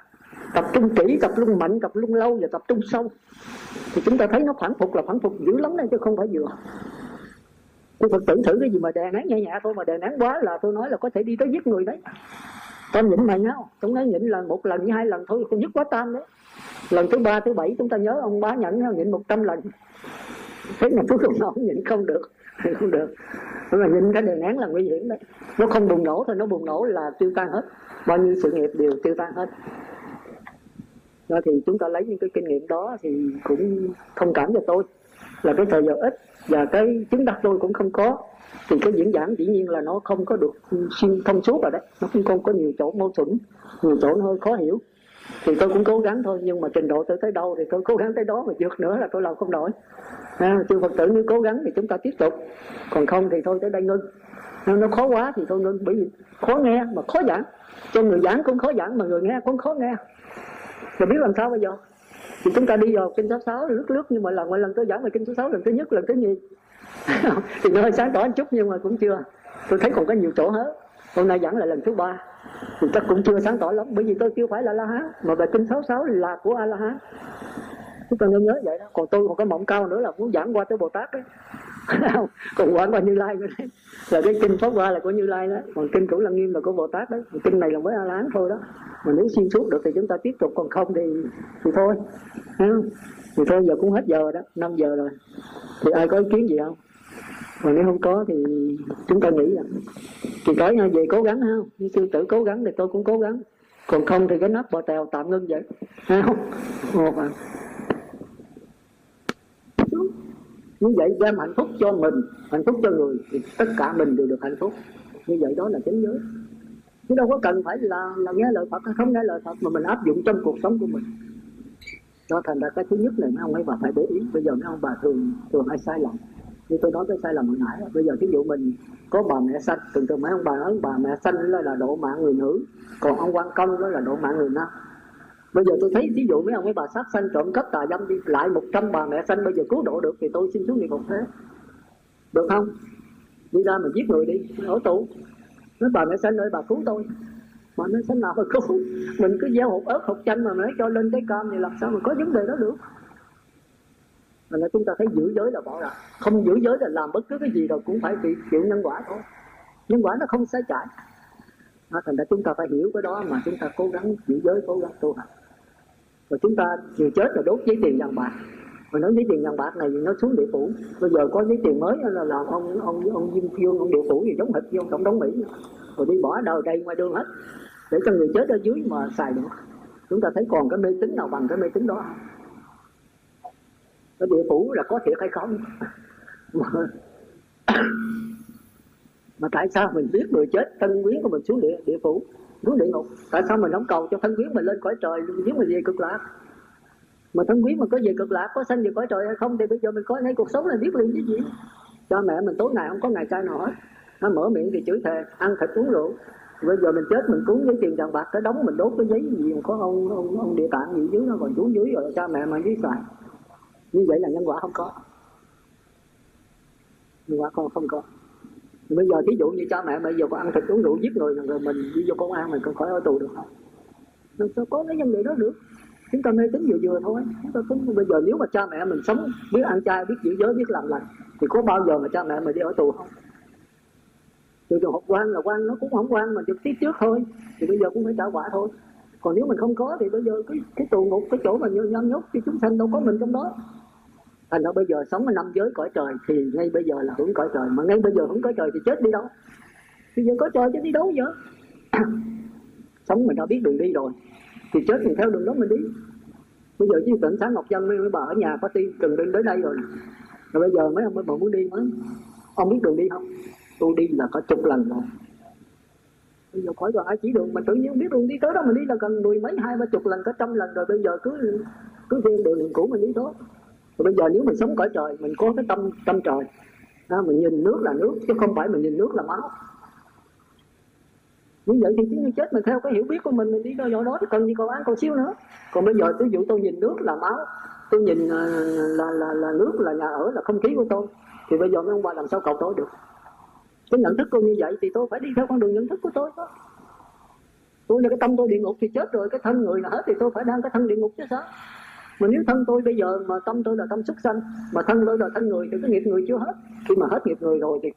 tập trung kỹ, tập trung mạnh, tập trung lâu và tập trung sâu. Thì chúng ta thấy nó phản phục là phản phục dữ lắm đấy, chứ không phải vừa. Tôi phật tử thử cái gì mà đè nén nhẹ nhẹ thôi, mà đè nén quá là tôi nói là có thể đi tới giết người đấy. Tam nhịn mày nhau chúng nói nhịn là một lần, hai lần thôi không nhất quá tam đấy. Lần thứ ba, thứ bảy, chúng ta nhớ ông bá nhẫn nhịn một trăm lần. Thế mà cuối cùng nó không nhịn, không được không được. Nhưng mà nhịn cái đè nén là nguy hiểm đấy. Nó không bùng nổ thôi, nó bùng nổ là tiêu tan hết. Bao nhiêu sự nghiệp đều tiêu tan hết đó thì chúng ta lấy những cái kinh nghiệm đó thì cũng thông cảm cho tôi. Là cái thời giờ ít và cái chứng đắc tôi cũng không có. Thì cái diễn giảng dĩ nhiên là nó không có được xuyên thông suốt rồi đấy. Nó cũng không có nhiều chỗ mâu thuẫn nhiều chỗ nó hơi khó hiểu. Thì tôi cũng cố gắng thôi nhưng mà trình độ tôi tới đâu thì tôi cố gắng tới đó mà vượt nữa là tôi làm không nổi à, chư phật tử nếu cố gắng thì chúng ta tiếp tục. Còn không thì thôi tới đây ngưng. Nó khó quá thì thôi ngưng. Bởi vì khó nghe mà khó giảng. Cho người giảng cũng khó giảng mà người nghe cũng khó nghe mà biết làm sao bây giờ? Thì chúng ta đi vào kinh số sáu, lướt lướt như mọi lần mọi lần tôi giảng về kinh số sáu lần thứ nhất, lần thứ nhì. Thì nó hơi sáng tỏ một chút nhưng mà cũng chưa. Tôi thấy còn có nhiều chỗ hết. Hôm nay giảng là lần thứ ba. Thì chắc cũng chưa sáng tỏ lắm, bởi vì tôi chưa phải là la hán mà bài kinh 66 là của a la hán chúng ta nên nhớ vậy đó. Còn tôi còn cái mộng cao nữa là muốn giảng qua tới bồ tát đấy. Còn quán qua như lai nữa đấy. Là cái kinh pháp qua là của như lai đó. Còn kinh cửu lăng nghiêm là của bồ tát đấy. Kinh này là mới a la hán thôi đó mà nếu xuyên suốt được thì chúng ta tiếp tục, còn không thì thì thôi thì thôi, giờ cũng hết giờ đó 5 giờ rồi. Thì ai có ý kiến gì không? Còn nếu không có thì chúng ta nghĩ là thì cõi nhau về cố gắng ha. Như sư tử cố gắng thì tôi cũng cố gắng. Còn không thì cái nắp bò tèo tạm ngưng vậy. Ha không? Một à như vậy đem hạnh phúc cho mình, hạnh phúc cho người, thì tất cả mình đều được hạnh phúc. Như vậy đó là chánh giới chứ đâu có cần phải là là nghe lời Phật hay không nghe lời Phật mà mình áp dụng trong cuộc sống của mình. Cho thành ra cái thứ nhất này, mấy ông ấy bà phải để ý. Bây giờ mấy ông bà thường thường hay sai lầm. Như tôi nói cái sai lầm hồi nãy bây giờ ví dụ mình có bà mẹ sanh, thường thường mấy ông bà nói, bà mẹ sanh đó là độ mạng người nữ, còn ông quan công đó là độ mạng người nam. Bây giờ tôi thấy ví dụ mấy ông mấy bà sát sanh trộm cắp tà dâm đi, lại 100 bà mẹ sanh, bây giờ cứu độ được thì tôi xin xuống địa ngục thế. Được không? Đi ra mà giết người đi, ở tù nói bà mẹ sanh ơi bà cứu tôi. Mà nó sanh nào mà cứu mình cứ gieo hột ớt hột chanh mà nói cho lên cái cam thì làm sao mà có vấn đề đó được. Mà là chúng ta thấy giữ giới là bỏ ra không giữ giới là làm bất cứ cái gì rồi cũng phải bị chịu nhân quả thôi. Nhân quả nó không sai trái. À, thành ra chúng ta phải hiểu cái đó mà chúng ta cố gắng giữ giới cố gắng tu hành. Và chúng ta vừa chết là đốt giấy tiền vàng bạc mà nói lấy tiền vàng bạc này nó xuống địa phủ. Bây giờ có lấy tiền mới là làm ông ông ông Diêm phiêu ông địa phủ thì giống hệt như ông tổng thống Mỹ. Rồi đi bỏ đầu đây ngoài đường hết để cho người chết ở dưới mà xài được. Chúng ta thấy còn cái mê tín nào bằng cái mê tín đó. Cái địa phủ là có thiệt hay không? Mà, mà tại sao mình biết người chết thân quyến của mình xuống địa địa phủ xuống địa ngục? Tại sao mình không cầu cho thân quyến mình lên cõi trời nếu mình về cực lạc? Mà thân quý mà có về cực lạc có sanh về cõi trời hay không thì bây giờ mình coi ngay cuộc sống này biết liền chứ gì. Cha mẹ mình tối ngày không có ngày trai nào hết. Nó mở miệng thì chửi thề ăn thịt uống rượu. Bây giờ mình chết mình cúng với tiền vàng bạc cái đóng mình đốt cái giấy gì mà có ông ông, ông địa tạng gì dưới nó còn xuống dưới rồi cha mẹ mà dưới xoài. Như vậy là nhân quả không có. Nhân quả con không có. Bây giờ thí dụ như cha mẹ bây giờ có ăn thịt uống rượu giết người rồi mình đi vô công an mình còn khỏi ở tù được không? Mình sao có cái vấn đề đó được? Chúng ta mê tính vừa vừa thôi. Chúng ta tính bây giờ nếu mà cha mẹ mình sống biết ăn chay, biết giữ giới, biết làm lành, thì có bao giờ mà cha mẹ mình đi ở tù không? Từ trường học quan là quan, nó cũng không quan mà trực tiếp trước thôi. Thì bây giờ cũng phải trả quả thôi. Còn nếu mình không có thì bây giờ cái cái tù ngục, cái chỗ mà nhâm nhốt thì chúng sanh đâu có mình trong đó. Thành ra bây giờ sống ở năm giới cõi trời thì ngay bây giờ là hưởng cõi trời. Mà ngay bây giờ hưởng cõi trời thì chết đi đâu? Bây giờ có trời chứ đi đâu vậy? Sống mình đã biết đường đi rồi thì chết thì theo đường đó mình đi. Bây giờ chứ tỉnh sáng ngọc dân mới bà ở nhà có tiên cần đến tới đây rồi. Rồi bây giờ mấy ông mới bà muốn đi mới. Ông biết đường đi không? Tôi đi là có chục lần rồi. Bây giờ khỏi rồi ai chỉ đường mà tự nhiên biết đường đi tới đó mình đi là gần mười mấy hai ba chục lần có trăm lần rồi. Bây giờ cứ cứ theo đường đường cũ mình đi thôi. Rồi bây giờ nếu mình sống cõi trời mình có cái tâm tâm trời. Đó, mình nhìn nước là nước chứ không phải mình nhìn nước là máu như vậy thì chúng chết mà theo cái hiểu biết của mình mình đi đâu nhỏ đó thì cần gì còn ăn còn xíu nữa. Còn bây giờ ví dụ tôi nhìn nước là máu tôi nhìn là là là, là nước là nhà ở là không khí của tôi thì bây giờ mấy ông bà làm sao cầu tôi được? Cái nhận thức tôi như vậy thì tôi phải đi theo con đường nhận thức của tôi đó. Tôi là cái tâm tôi địa ngục thì chết rồi cái thân người là hết thì tôi phải đang cái thân địa ngục chứ sao? Mà nếu thân tôi bây giờ mà tâm tôi là tâm xuất sanh mà thân tôi là thân người thì cái nghiệp người chưa hết. Khi mà hết nghiệp người rồi thì